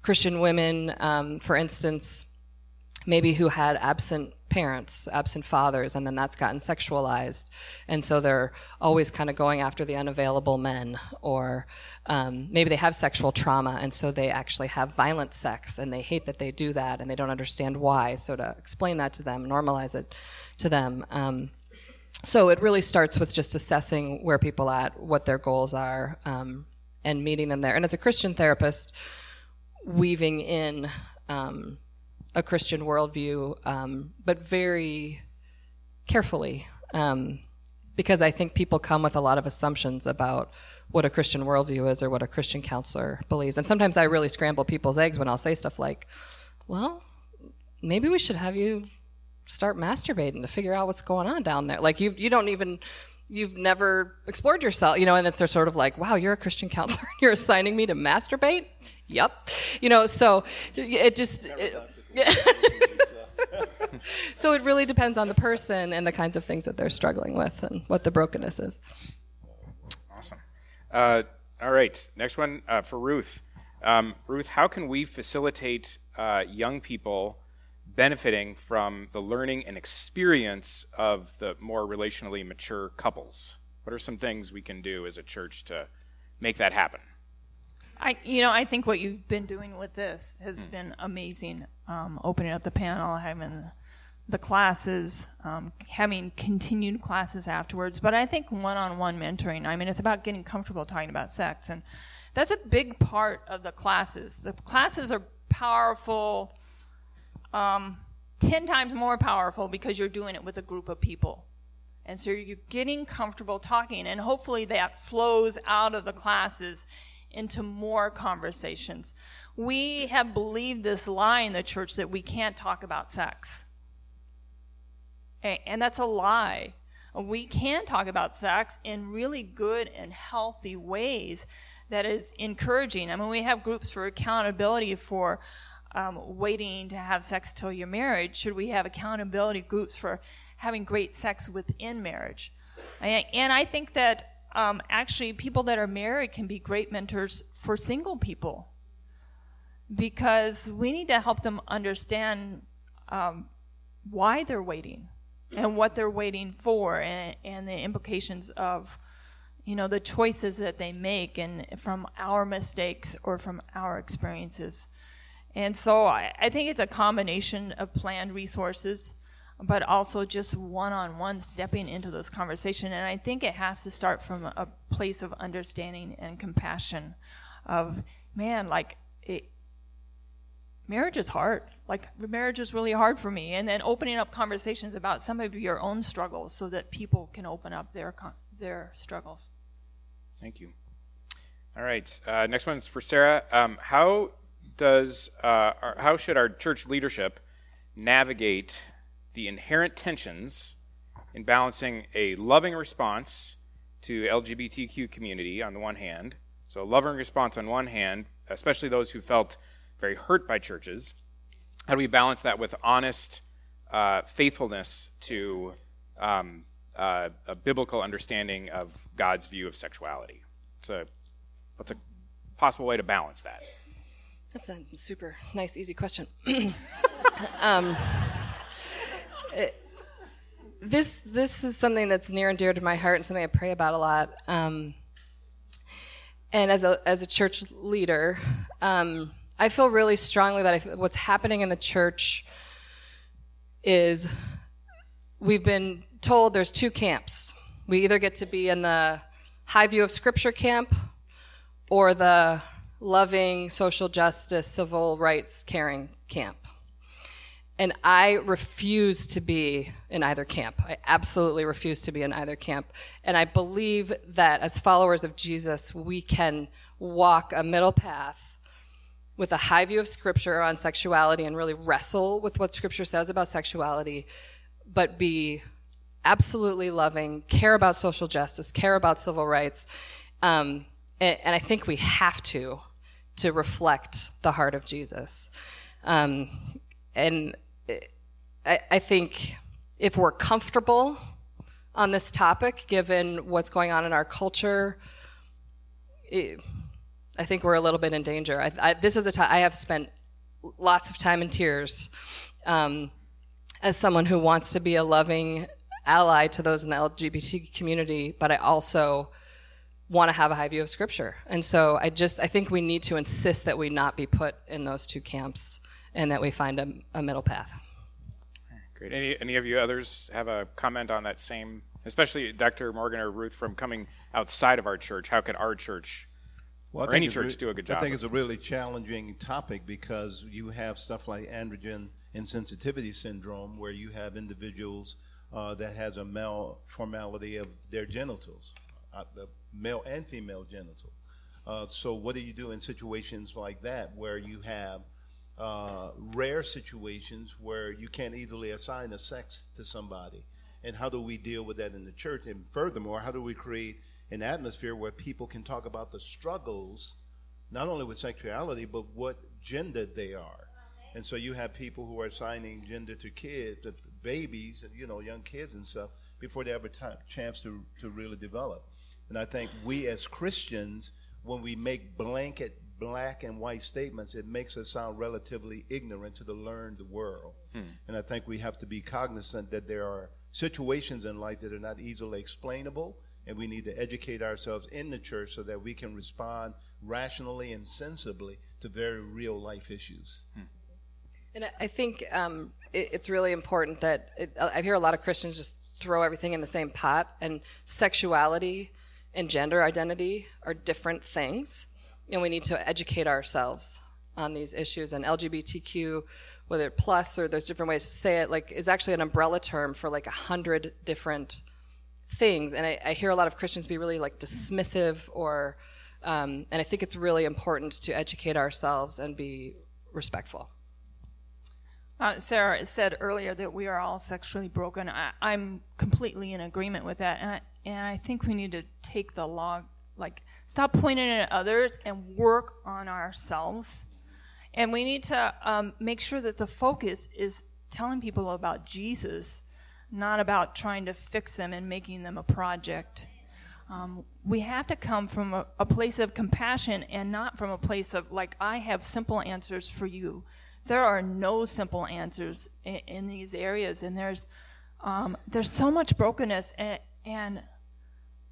Christian women, um, for instance, maybe who had absent parents, absent fathers, and then that's gotten sexualized. And so they're always kind of going after the unavailable men, or um, maybe they have sexual trauma, and so they actually have violent sex, and they hate that they do that, and they don't understand why. So to explain that to them, normalize it to them. Um, so it really starts with just assessing where people at, what their goals are, um, and meeting them there. And as a Christian therapist, weaving in um, a Christian worldview, um, but very carefully, um, because I think people come with a lot of assumptions about what a Christian worldview is or what a Christian counselor believes. And sometimes I really scramble people's eggs when I'll say stuff like, well, maybe we should have you start masturbating to figure out what's going on down there. Like you, you don't even, you've never explored yourself, you know, and it's they're sort of like, wow, you're a Christian counselor, you're assigning me to masturbate. Yep, you know, so it just. It, so it really depends on the person and the kinds of things that they're struggling with and what the brokenness is. Awesome. Uh, all right, next one uh, for Ruth. Um, Ruth, how can we facilitate uh, young people benefiting from the learning and experience of the more relationally mature couples? What are some things we can do as a church to make that happen? I, you know, I think what you've been doing with this has mm. been amazing. Um, opening up the panel, having the classes, um, having continued classes afterwards. But I think one-on-one mentoring. I mean, it's about getting comfortable talking about sex, and that's a big part of the classes. The classes are powerful, um, ten times more powerful because you're doing it with a group of people. And so you're getting comfortable talking, and hopefully that flows out of the classes into more conversations. We have believed this lie in the church that we can't talk about sex. And that's a lie. We can talk about sex in really good and healthy ways that is encouraging. I mean, we have groups for accountability for um, waiting to have sex till you're married. Should we have accountability groups for having great sex within marriage? And I think that um, actually people that are married can be great mentors for single people. Because we need to help them understand um, why they're waiting and what they're waiting for and, and the implications of you know the choices that they make and from our mistakes or from our experiences. And so I, I think it's a combination of planned resources but also just one-on-one stepping into those conversations. And i think it has to start from a place of understanding and compassion of man like it, marriage is hard. Like marriage is really hard for me. And then opening up conversations about some of your own struggles so that people can open up their their struggles. Thank you. All right uh, next one's for sarah. Um, how does uh, our, how should our church leadership navigate the inherent tensions in balancing a loving response to LGBTQ community on the one hand, so a loving response on one hand, especially those who felt very hurt by churches. How do we balance that with honest uh, faithfulness to um, uh, a biblical understanding of God's view of sexuality? It's a, what's a possible way to balance that? That's a super nice, easy question. um, this this is something that's near and dear to my heart and something I pray about a lot. Um, and as a as a church leader, um, I feel really strongly that I, what's happening in the church is we've been told there's two camps. We either get to be in the high view of Scripture camp or the loving social justice, civil rights caring camp. And I refuse to be in either camp. I absolutely refuse to be in either camp. And I believe that as followers of Jesus, we can walk a middle path with a high view of Scripture on sexuality and really wrestle with what Scripture says about sexuality, but be absolutely loving, care about social justice, care about civil rights. Um, and, and, I think we have to to reflect the heart of Jesus. Um, and I, I think if we're comfortable on this topic, given what's going on in our culture, it, I think we're a little bit in danger. I, I, this is a time I have spent lots of time in tears um, as someone who wants to be a loving ally to those in the LGBT community, but I also want to have a high view of scripture. And so I just I think we need to insist that we not be put in those two camps and that we find a, a middle path. Great. Any any of you others have a comment on that same, especially Dr. Morgan or Ruth from coming outside of our church? How could our church well, or any church re- do a good job? I think it's a really challenging topic because you have stuff like androgen insensitivity syndrome, where you have individuals uh, that has a malformality of their genitals, uh, male and female genital. Uh, so, what do you do in situations like that where you have uh, rare situations where you can't easily assign a sex to somebody. And how do we deal with that in the church? And furthermore, how do we create an atmosphere where people can talk about the struggles, not only with sexuality, but what gender they are? And so you have people who are assigning gender to kids, to babies, you know, young kids and stuff, before they have a t- chance to, to really develop. And I think we as Christians, when we make blanket black and white statements, it makes us sound relatively ignorant to the learned world. Hmm. And I think we have to be cognizant that there are situations in life that are not easily explainable, and we need to educate ourselves in the church so that we can respond rationally and sensibly to very real life issues. Hmm. And I think um, it, it's really important that it, I hear a lot of Christians just throw everything in the same pot, and sexuality and gender identity are different things and we need to educate ourselves on these issues. And LGBTQ, whether plus or there's different ways to say it, like is actually an umbrella term for like a hundred different things. And I, I, hear a lot of Christians be really like dismissive or, um, and I think it's really important to educate ourselves and be respectful. Uh, Sarah said earlier that we are all sexually broken. I, am completely in agreement with that, and I, and I think we need to take the log like stop pointing at others and work on ourselves. And we need to um, make sure that the focus is telling people about Jesus, not about trying to fix them and making them a project. Um, we have to come from a, a, place of compassion and not from a place of, like, I have simple answers for you. There are no simple answers in, in these areas, and there's, um, there's so much brokenness, and, and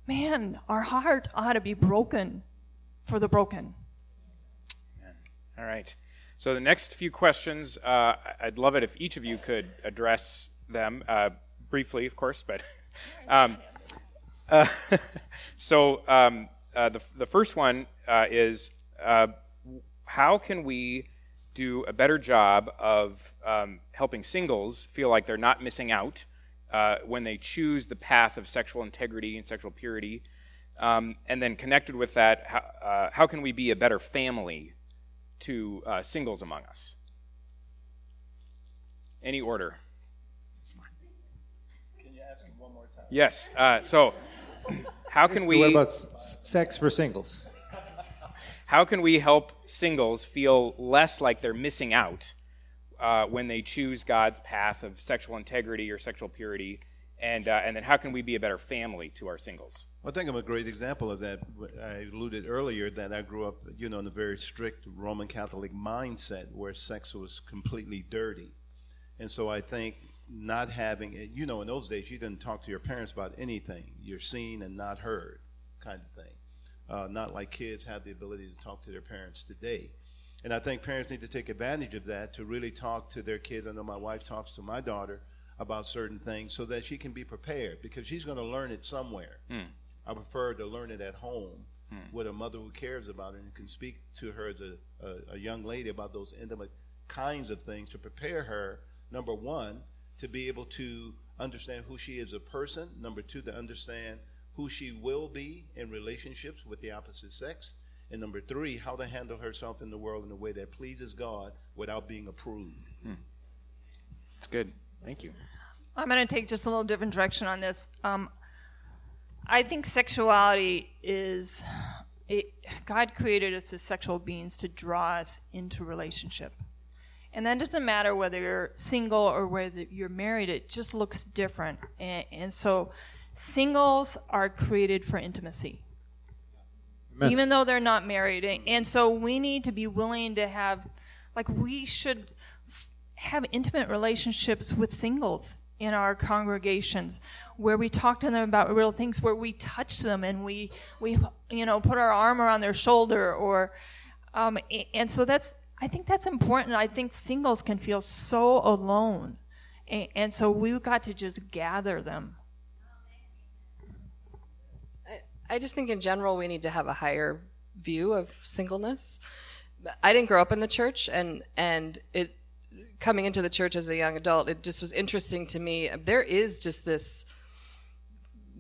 man, our heart ought to be broken for the broken. All right. So the next few questions, uh, I'd love it if each of you could address them uh, briefly, of course. But um, uh, so um, uh, the the first one uh, is uh, how can we do a better job of um, helping singles feel like they're not missing out uh, when they choose the path of sexual integrity and sexual purity. Um, and then connected with that, how, uh, how, can we be a better family to uh, singles among us? Any order? Can you ask him one more time? Yes. Uh, so, how can we? What about s- sex for singles? How can we help singles feel less like they're missing out uh, when they choose God's path of sexual integrity or sexual purity? And, uh, and then how can we be a better family to our singles? I think I'm a great example of that. I alluded earlier that I grew up, you know, in a very strict Roman Catholic mindset where sex was completely dirty. And so I think not having, it, you know, in those days you didn't talk to your parents about anything. You're seen and not heard, kind of thing. Uh, not like kids have the ability to talk to their parents today. And I think parents need to take advantage of that to really talk to their kids. I know my wife talks to my daughter about certain things so that she can be prepared because she's going to learn it somewhere. Mm. I prefer to learn it at home mm. with a mother who cares about it and can speak to her as a, a, a young lady about those intimate kinds of things to prepare her, number one, to be able to understand who she is as a person, number two, to understand who she will be in relationships with the opposite sex, and number three, how to handle herself in the world in a way that pleases God without being approved. Hmm. That's good. Thank you. I'm going to take just a little different direction on this. Um, I think sexuality is it, God created us as sexual beings to draw us into relationship. And that doesn't matter whether you're single or whether you're married, it just looks different. And, and so singles are created for intimacy. Amen. even though they're not married. And so we need to be willing to have, like, we should f- have intimate relationships with singles in our congregations where we talk to them about real things where we touch them and we we you know put our arm around their shoulder or um, and so that's i think that's important i think singles can feel so alone and, and so we've got to just gather them I, just think in general we need to have a higher view of singleness i didn't grow up in the church and and it coming into the church as a young adult, it just was interesting to me. There is just this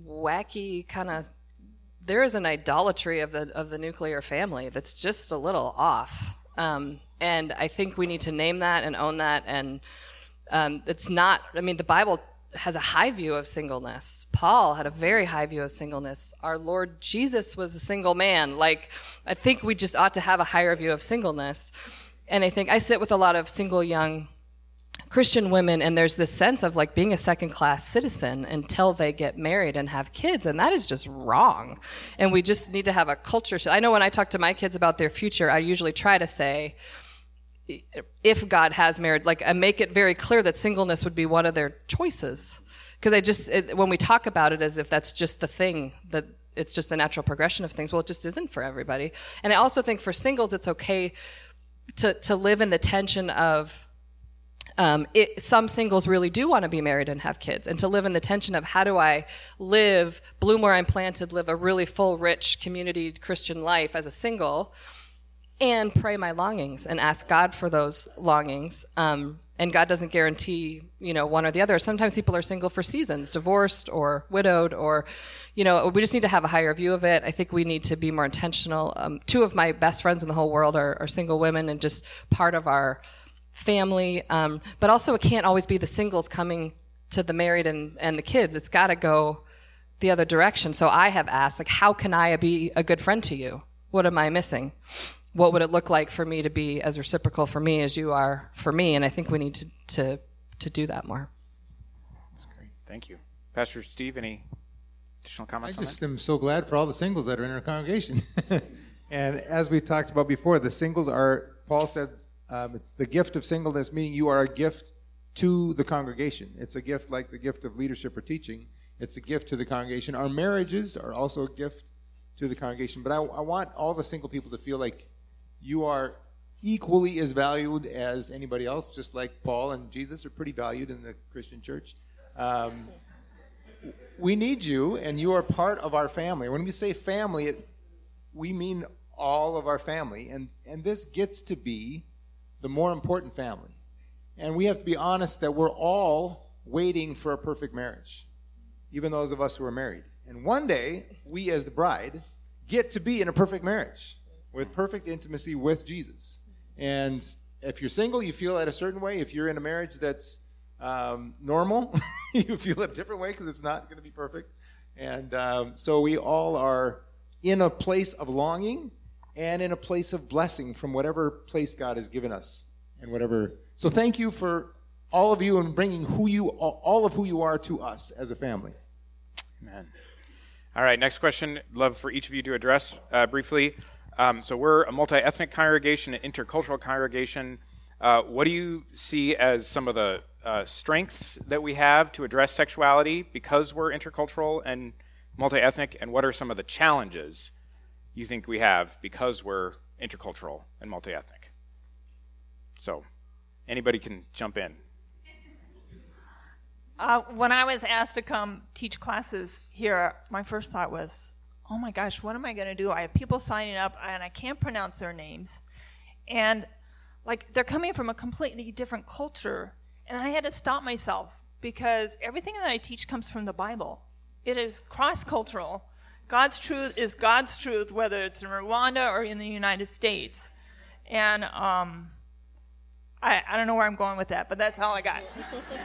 wacky kind of there is an idolatry of the of the nuclear family that's just a little off. Um, and I think we need to name that and own that. And um, it's not. I mean, the Bible has a high view of singleness. Paul had a very high view of singleness. Our Lord Jesus was a single man. Like, I think we just ought to have a higher view of singleness. And I think I sit with a lot of single young Christian women, and there's this sense of like being a second class citizen until they get married and have kids, and that is just wrong. And we just need to have a culture. I know when I talk to my kids about their future, I usually try to say, if God has married, like I make it very clear that singleness would be one of their choices. Because I just, it, when we talk about it as if that's just the thing, that it's just the natural progression of things, well, it just isn't for everybody. And I also think for singles, it's okay to, to live in the tension of, um, it, some singles really do want to be married and have kids, and to live in the tension of how do I live, bloom where I'm planted, live a really full, rich, community Christian life as a single, and pray my longings and ask God for those longings. Um, and God doesn't guarantee, you know, one or the other. Sometimes people are single for seasons, divorced or widowed, or, you know, we just need to have a higher view of it. I think we need to be more intentional. Um, two of my best friends in the whole world are, are single women, and just part of our family. Um, but also, it can't always be the singles coming to the married and, and the kids. It's got to go the other direction. So I have asked, like, how can I be a good friend to you? What am I missing? What would it look like for me to be as reciprocal for me as you are for me? And I think we need to to, to do that more. That's great. Thank you, Pastor Steve. Any additional comments? I just am so glad for all the singles that are in our congregation. and as we talked about before, the singles are. Paul said um, it's the gift of singleness, meaning you are a gift to the congregation. It's a gift like the gift of leadership or teaching. It's a gift to the congregation. Our marriages are also a gift to the congregation. But I, I want all the single people to feel like you are equally as valued as anybody else, just like Paul and Jesus are pretty valued in the Christian church. Um, we need you, and you are part of our family. When we say family, it, we mean all of our family, and, and this gets to be the more important family. And we have to be honest that we're all waiting for a perfect marriage, even those of us who are married. And one day, we as the bride get to be in a perfect marriage with perfect intimacy with Jesus. And if you're single, you feel that a certain way. If you're in a marriage that's um, normal, you feel a different way because it's not going to be perfect. And um, so we all are in a place of longing and in a place of blessing from whatever place God has given us and whatever. So thank you for all of you and bringing who you all of who you are to us as a family. Amen. All right, next question. Love for each of you to address uh, briefly. Um, so we're a multi-ethnic congregation, an intercultural congregation. Uh, what do you see as some of the uh, strengths that we have to address sexuality because we're intercultural and multi-ethnic, and what are some of the challenges you think we have because we're intercultural and multi ethnic. So, anybody can jump in. Uh, when I was asked to come teach classes here, my first thought was, oh my gosh, what am I going to do? I have people signing up and I can't pronounce their names. And like they're coming from a completely different culture. And I had to stop myself because everything that I teach comes from the Bible. It is cross cultural. God's truth is God's truth, whether it's in Rwanda or in the United States. And um, I, I don't know where I'm going with that, but that's all I got.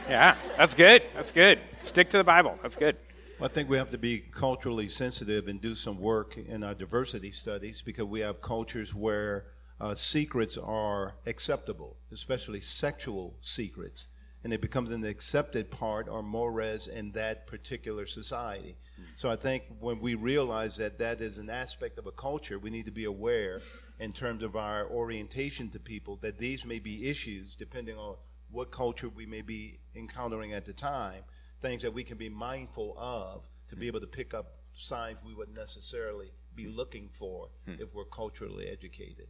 yeah, that's good. That's good. Stick to the Bible. That's good. Well, I think we have to be culturally sensitive and do some work in our diversity studies because we have cultures where uh, secrets are acceptable, especially sexual secrets, and it becomes an accepted part or mores in that particular society. So I think when we realize that that is an aspect of a culture, we need to be aware in terms of our orientation to people that these may be issues depending on what culture we may be encountering at the time, things that we can be mindful of to be able to pick up signs we wouldn't necessarily be looking for hmm. if we're culturally educated.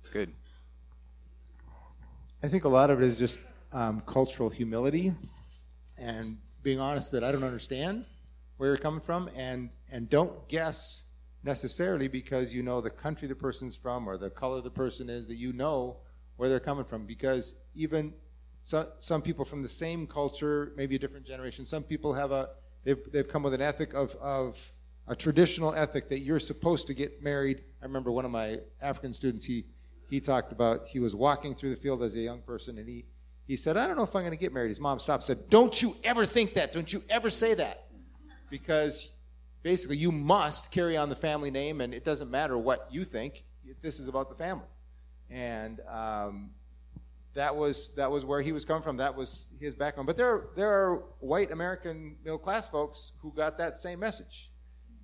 It's good. I think a lot of it is just um, cultural humility and being honest that I don't understand where you're coming from and, and don't guess necessarily because you know the country the person's from or the color the person is that you know where they're coming from because even so, some people from the same culture maybe a different generation. Some people have a they've, they've come with an ethic of, of a traditional ethic that you're supposed to get married. I remember one of my african students he he talked about he was walking through the field as a young person and he he said i don't know if i'm going to get married. His mom stopped said don't you ever think that. Don't you ever say that. Because basically you must carry on the family name, and it doesn't matter what you think. This is about the family, and um, that was that was where he was coming from. That was his background. But there there are white American middle class folks who got that same message,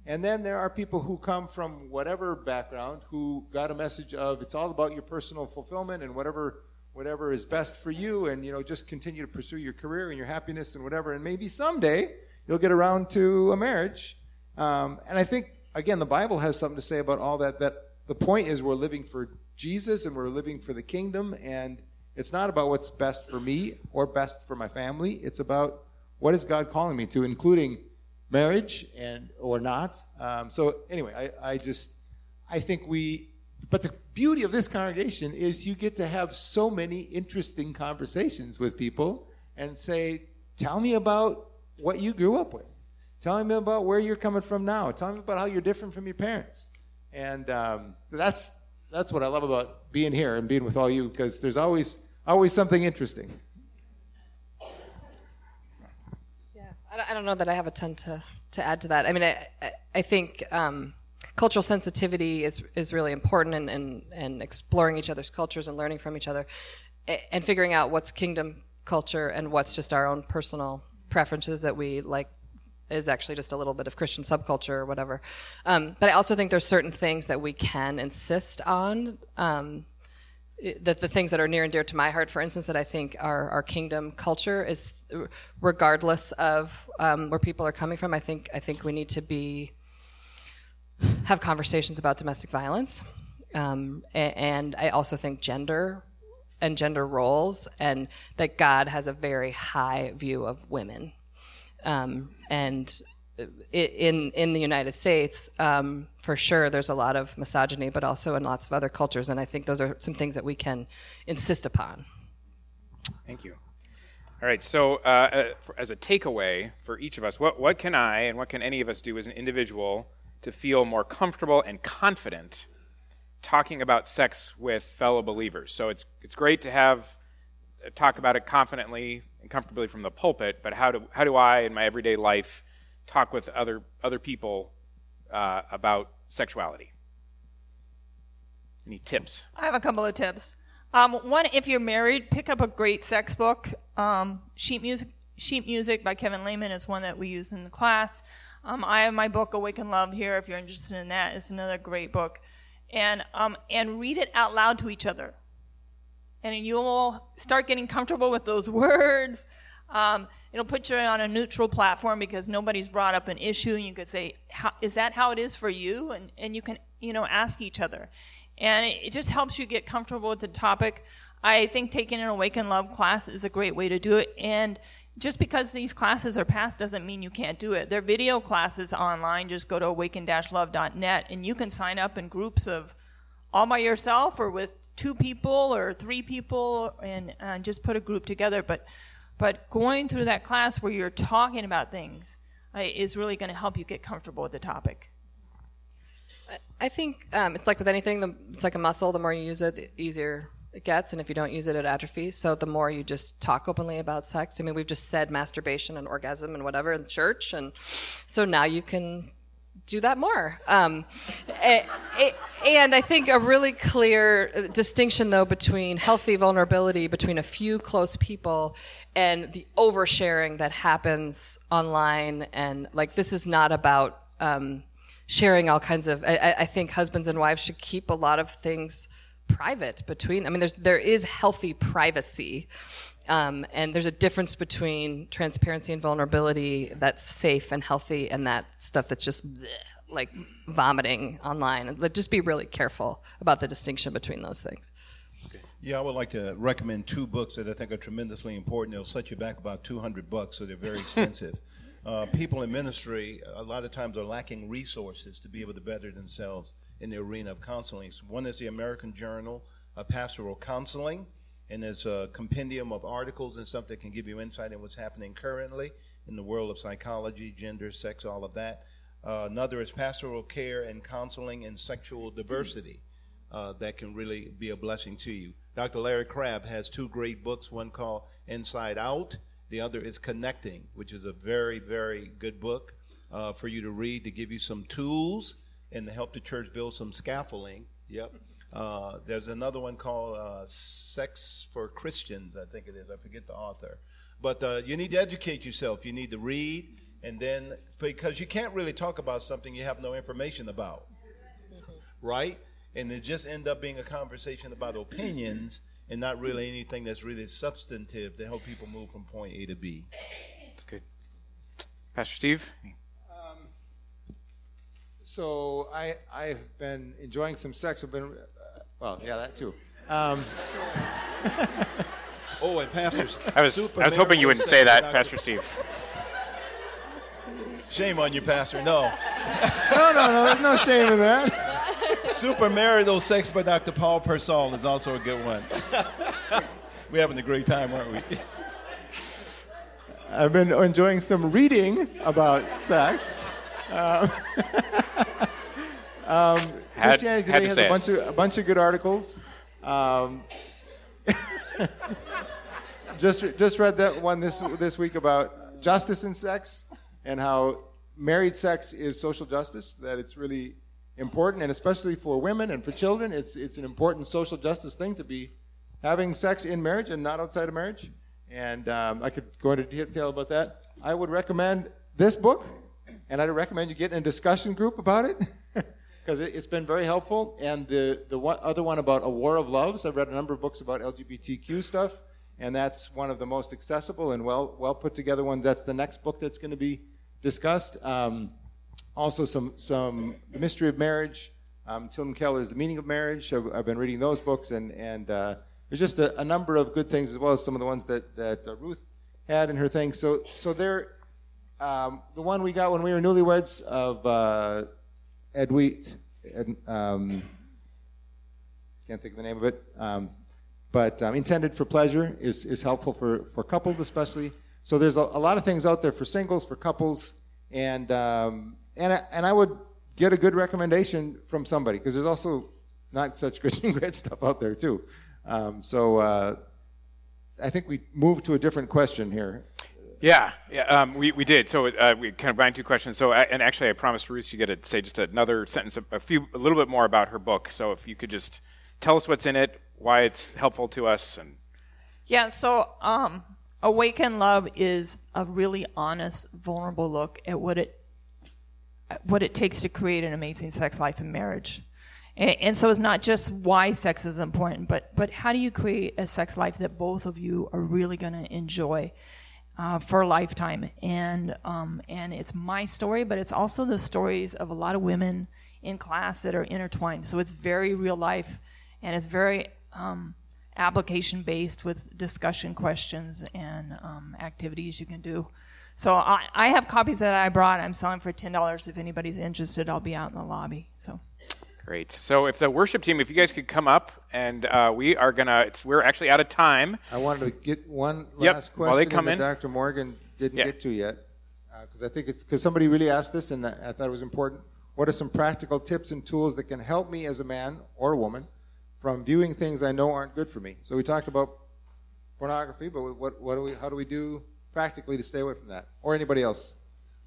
and then there are people who come from whatever background who got a message of it's all about your personal fulfillment and whatever whatever is best for you, and you know just continue to pursue your career and your happiness and whatever, and maybe someday you'll get around to a marriage um, and I think, again, the Bible has something to say about all that. That the point is we're living for Jesus and we're living for the kingdom, and it's not about what's best for me or best for my family. It's about what is God calling me to, including marriage and or not. Um, so anyway, I, I just I think we. But the beauty of this congregation is you get to have so many interesting conversations with people and say, "Tell me about what you grew up with." Tell me about where you're coming from now. Tell me about how you're different from your parents. And um, so that's that's what I love about being here and being with all you because there's always always something interesting. Yeah, I don't know that I have a ton to, to add to that. I mean, I I think um, cultural sensitivity is is really important and, and and exploring each other's cultures and learning from each other, and figuring out what's kingdom culture and what's just our own personal preferences that we like is actually just a little bit of Christian subculture or whatever. Um, but I also think there's certain things that we can insist on. Um, that the things that are near and dear to my heart, for instance, that I think are our kingdom culture is, regardless of um, where people are coming from. I think I think we need to be have conversations about domestic violence, um, and, I also think gender and gender roles, and that God has a very high view of women um, and in in the United States, um, for sure, there's a lot of misogyny, but also in lots of other cultures, and I think those are some things that we can insist upon. Thank you. All right. So, uh, uh, as a takeaway for each of us, what what can I and what can any of us do as an individual to feel more comfortable and confident talking about sex with fellow believers? So it's it's great to have uh, talk about it confidently and comfortably from the pulpit, but how do, how do I, in my everyday life, talk with other, other people uh, about sexuality? Any tips? I have a couple of tips. Um, one, if you're married, pick up a great sex book. Um, Sheet Music, Sheet Music by Kevin Leman is one that we use in the class. Um, I have my book Awaken Love here. If you're interested in that, it's another great book, and um, and read it out loud to each other and you'll start getting comfortable with those words. Um, it'll put you on a neutral platform because nobody's brought up an issue, and you could say, "Is that how it is for you?" And and you can you know ask each other, and it, it just helps you get comfortable with the topic. I think taking an Awaken Love class is a great way to do it, and just because these classes are passed doesn't mean you can't do it. They're video classes online. Just go to awaken-love.net, and you can sign up in groups of all by yourself or with two people or three people and, and just put a group together. But, but going through that class where you're talking about things uh, is really going to help you get comfortable with the topic. I think um, it's like with anything, the, it's like a muscle. The more you use it, the easier it gets, and if you don't use it, it atrophies. So the more you just talk openly about sex, I mean, we've just said masturbation and orgasm and whatever in church, and so now you can do that more. Um, and I think a really clear distinction, though, between healthy vulnerability between a few close people and the oversharing that happens online. And like, this is not about um, sharing all kinds of. I, I think husbands and wives should keep a lot of things private between. I mean, there's there is healthy privacy, um, and there's a difference between transparency and vulnerability that's safe and healthy, and that stuff that's just bleh, like vomiting online. Like, Just be really careful about the distinction between those things. Yeah, I would like to recommend two books that I think are tremendously important. They'll set you back about 200 bucks, so they're very expensive. uh, people in ministry, a lot of times, are lacking resources to be able to better themselves in the arena of counseling. So one is the American Journal of Pastoral Counseling, and there's a compendium of articles and stuff that can give you insight in what's happening currently in the world of psychology, gender, sex, all of that. Uh, another is Pastoral Care and Counseling and Sexual Diversity. Uh, that can really be a blessing to you. Dr. Larry Crabb has two great books, one called Inside Out, the other is Connecting, which is a very, very good book uh, for you to read to give you some tools and to help the church build some scaffolding. Yep. Uh, there's another one called uh, Sex for Christians, I think it is. I forget the author. But uh, you need to educate yourself. You need to read, and then, because you can't really talk about something you have no information about. Right? And it just end up being a conversation about opinions and not really anything that's really substantive to help people move from point A to B. That's good. Pastor Steve? So I I've been enjoying some sex. I've been well, yeah, that too. Um, Oh, and pastors. I was, I was hoping you wouldn't say that, Pastor Steve. Shame on you, Pastor. No. no, no, no. There's no shame in that. Super marital sex by Dr. Paul Pearsall is also a good one. We're having a great time, aren't we? I've been enjoying some reading about sex. Um, um, Had- Christianity had Today to has a it. bunch of a bunch of good articles. Um, just just read that one this this week about justice in sex and how married sex is social justice. That it's really important, and especially for women and for children, it's it's an important social justice thing to be having sex in marriage and not outside of marriage. And um, I could go into detail about that. I would recommend this book, and I'd recommend you get in a discussion group about it. because it, it's been very helpful. And the the one, other one about a war of loves, I've read a number of books about LGBTQ stuff, and that's one of the most accessible and well well put together one. That's the next book that's going to be discussed. Um, also, some some the mystery of marriage. Um, Tim Keller's The Meaning of Marriage. I've, I've been reading those books, and and uh, there's just a, a number of good things as well as some of the ones that that uh, Ruth had in her thing. So so there. Um, the one we got when we were newlyweds of uh, Ed Wheat, Ed, um, can't think of the name of it, um, but um, intended for pleasure is, is helpful for, for couples especially. So there's a, a lot of things out there for singles, for couples, and um, and I, and I would get a good recommendation from somebody because there's also not such good and great stuff out there too. Um, so uh, I think we move to a different question here. Yeah, yeah, um, we, we did. So uh, we combined two questions. So, I, and actually, I promised Ruth you get to say just another sentence, a, a few, a little bit more about her book. So, if you could just tell us what's in it, why it's helpful to us, and Yeah, so um, Awaken Love is a really honest, vulnerable look at what it what it takes to create an amazing sex life and marriage. And, and so it's not just why sex is important, but but how do you create a sex life that both of you are really going to enjoy uh, for a lifetime? And um, and it's my story, but it's also the stories of a lot of women in class that are intertwined. So it's very real life, and it's very um, application based with discussion questions and um, activities you can do. So I, I have copies that I brought. I'm selling for ten dollars. If anybody's interested, I'll be out in the lobby. So great. So, if the worship team, if you guys could come up, and uh, we are gonna, it's, we're actually out of time. I wanted to get one Yep, last while they question come that in. Dr. Morgan didn't Yeah. get to yet, because I think it's because somebody really asked this, and I I thought it was important. What are some practical tips and tools that can help me as a man or a woman from viewing things I know aren't good for me? So we talked about pornography, but what, what do we, how do we do practically to stay away from that, or anybody else?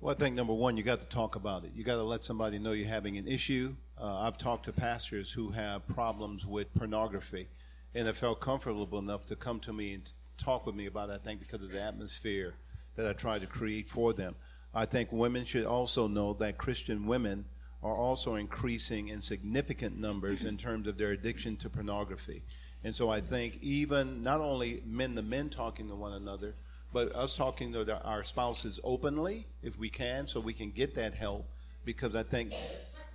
Well, I think number one, you got to talk about it. You got to let somebody know you're having an issue. Uh, I've talked to pastors who have problems with pornography, and have felt comfortable enough to come to me and talk with me about it. I think because of the atmosphere that I try to create for them. I think women should also know that Christian women are also increasing in significant numbers in terms of their addiction to pornography. And so I think even not only men to men talking to one another, but us talking to the, our spouses openly, if we can, so we can get that help, because I think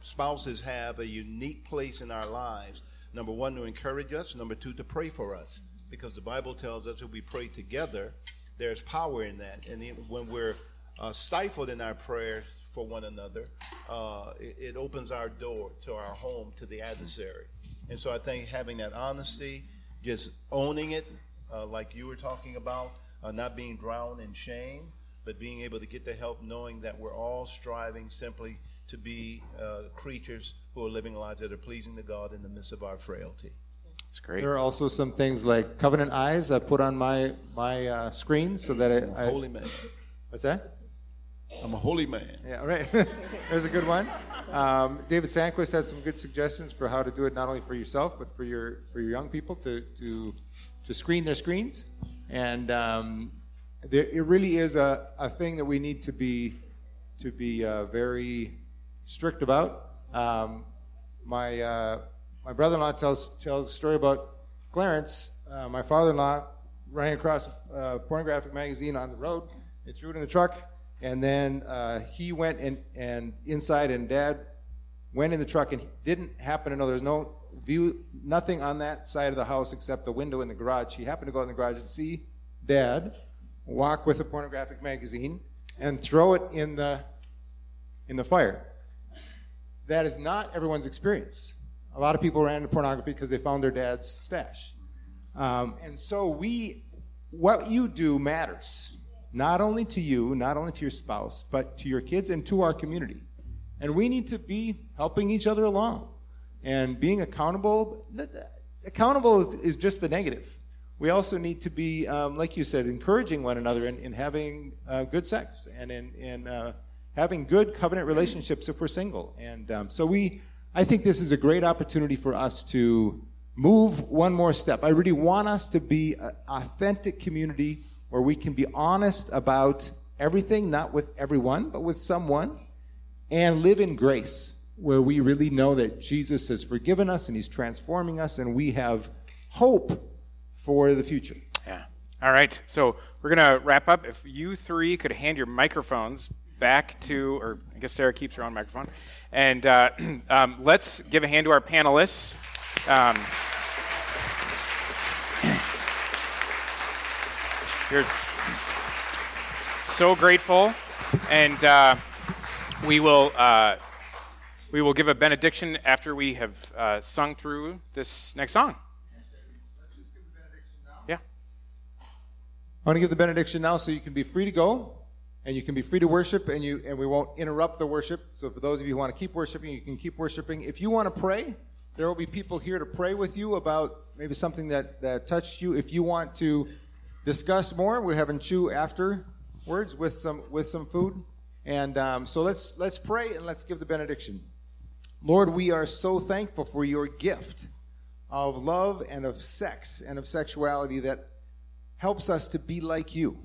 spouses have a unique place in our lives. Number one, to encourage us. Number two, to pray for us, because the Bible tells us if we pray together, there's power in that. And when we're uh, stifled in our prayers for one another, uh, it, it opens our door to our home to the adversary. And so I think having that honesty, just owning it, uh, like you were talking about, uh, not being drowned in shame, but being able to get the help knowing that we're all striving simply to be uh, creatures who are living lives that are pleasing to God in the midst of our frailty. That's great. There are also some things like covenant eyes I put on my my uh, screen so that I, I holy man. What's that? I'm a holy man. Yeah, right. There's a good one. Um, David Sandquist had some good suggestions for how to do it, not only for yourself but for your for your young people to to to screen their screens. And um, there, it really is a, a thing that we need to be to be uh, very strict about. Um, my uh, my brother-in-law tells tells a story about Clarence, uh, my father-in-law, running across a pornographic magazine on the road. They threw it in the truck and then uh, he went in, and inside, and Dad went in the truck and didn't happen to know there's no view, nothing on that side of the house except the window in the garage. He happened to go in the garage and see Dad walk with a pornographic magazine and throw it in the in the fire. That is not everyone's experience. A lot of people ran into pornography because they found their dad's stash. Um, and so we, what you do matters not only to you, not only to your spouse, but to your kids and to our community. And we need to be helping each other along and being accountable. Accountable is, is just the negative. We also need to be, um, like you said, encouraging one another in, in having uh, good sex and in, in uh, having good covenant relationships if we're single. And um, so we, I think this is a great opportunity for us to move one more step. I really want us to be an authentic community where we can be honest about everything, not with everyone, but with someone, and live in grace, where we really know that Jesus has forgiven us and He's transforming us, and we have hope for the future. Yeah. All right. So we're going to wrap up. If you three could hand your microphones back to, or I guess Sarah keeps her own microphone, and uh, um, let's give a hand to our panelists. Um, You're so grateful, and uh, we will uh, we will give a benediction after we have uh, sung through this next song. Yeah. I want to give the benediction now, so you can be free to go, and you can be free to worship, and you and we won't interrupt the worship. So for those of you who want to keep worshiping, you can keep worshiping. If you want to pray, there will be people here to pray with you about maybe something that that touched you. If you want to discuss more. We're having chew afterwards with some with some food, and um, so let's let's pray and let's give the benediction. Lord, we are so thankful for your gift of love and of sex and of sexuality that helps us to be like you.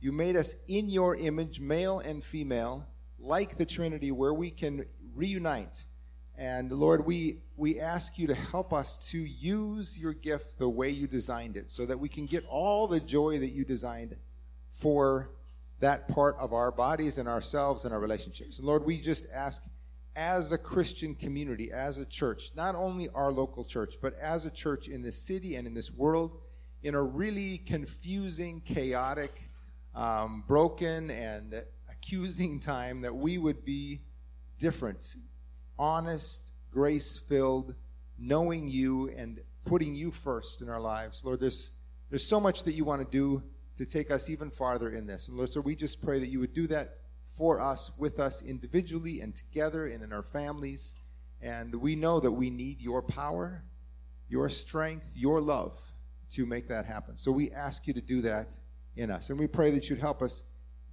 You made us in your image, male and female, like the Trinity, where we can reunite and Lord, we, we ask you to help us to use your gift the way you designed it so that we can get all the joy that you designed for that part of our bodies and ourselves and our relationships. And Lord, we just ask as a Christian community, as a church, not only our local church, but as a church in this city and in this world, in a really confusing, chaotic, um, broken, and accusing time, that we would be different honest, grace filled, knowing you and putting you first in our lives. Lord, there's, there's so much that you want to do to take us even farther in this. And Lord, so we just pray that you would do that for us, with us individually and together and in our families. And we know that we need your power, your strength, your love to make that happen. So we ask you to do that in us. And we pray that you'd help us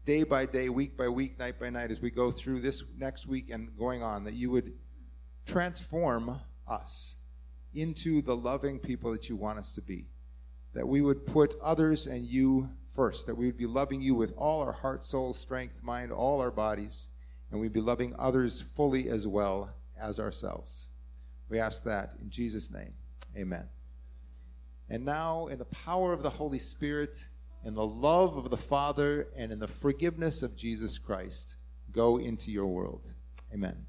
day by day, week by week, night by night, as we go through this next week and going on, that you would transform us into the loving people that you want us to be. That we would put others and you first. That we would be loving you with all our heart, soul, strength, mind, all our bodies. and we'd be loving others fully as well as ourselves. We ask that in Jesus' name. Amen. And now, in the power of the Holy Spirit, in the love of the Father, and in the forgiveness of Jesus Christ, go into your world. Amen.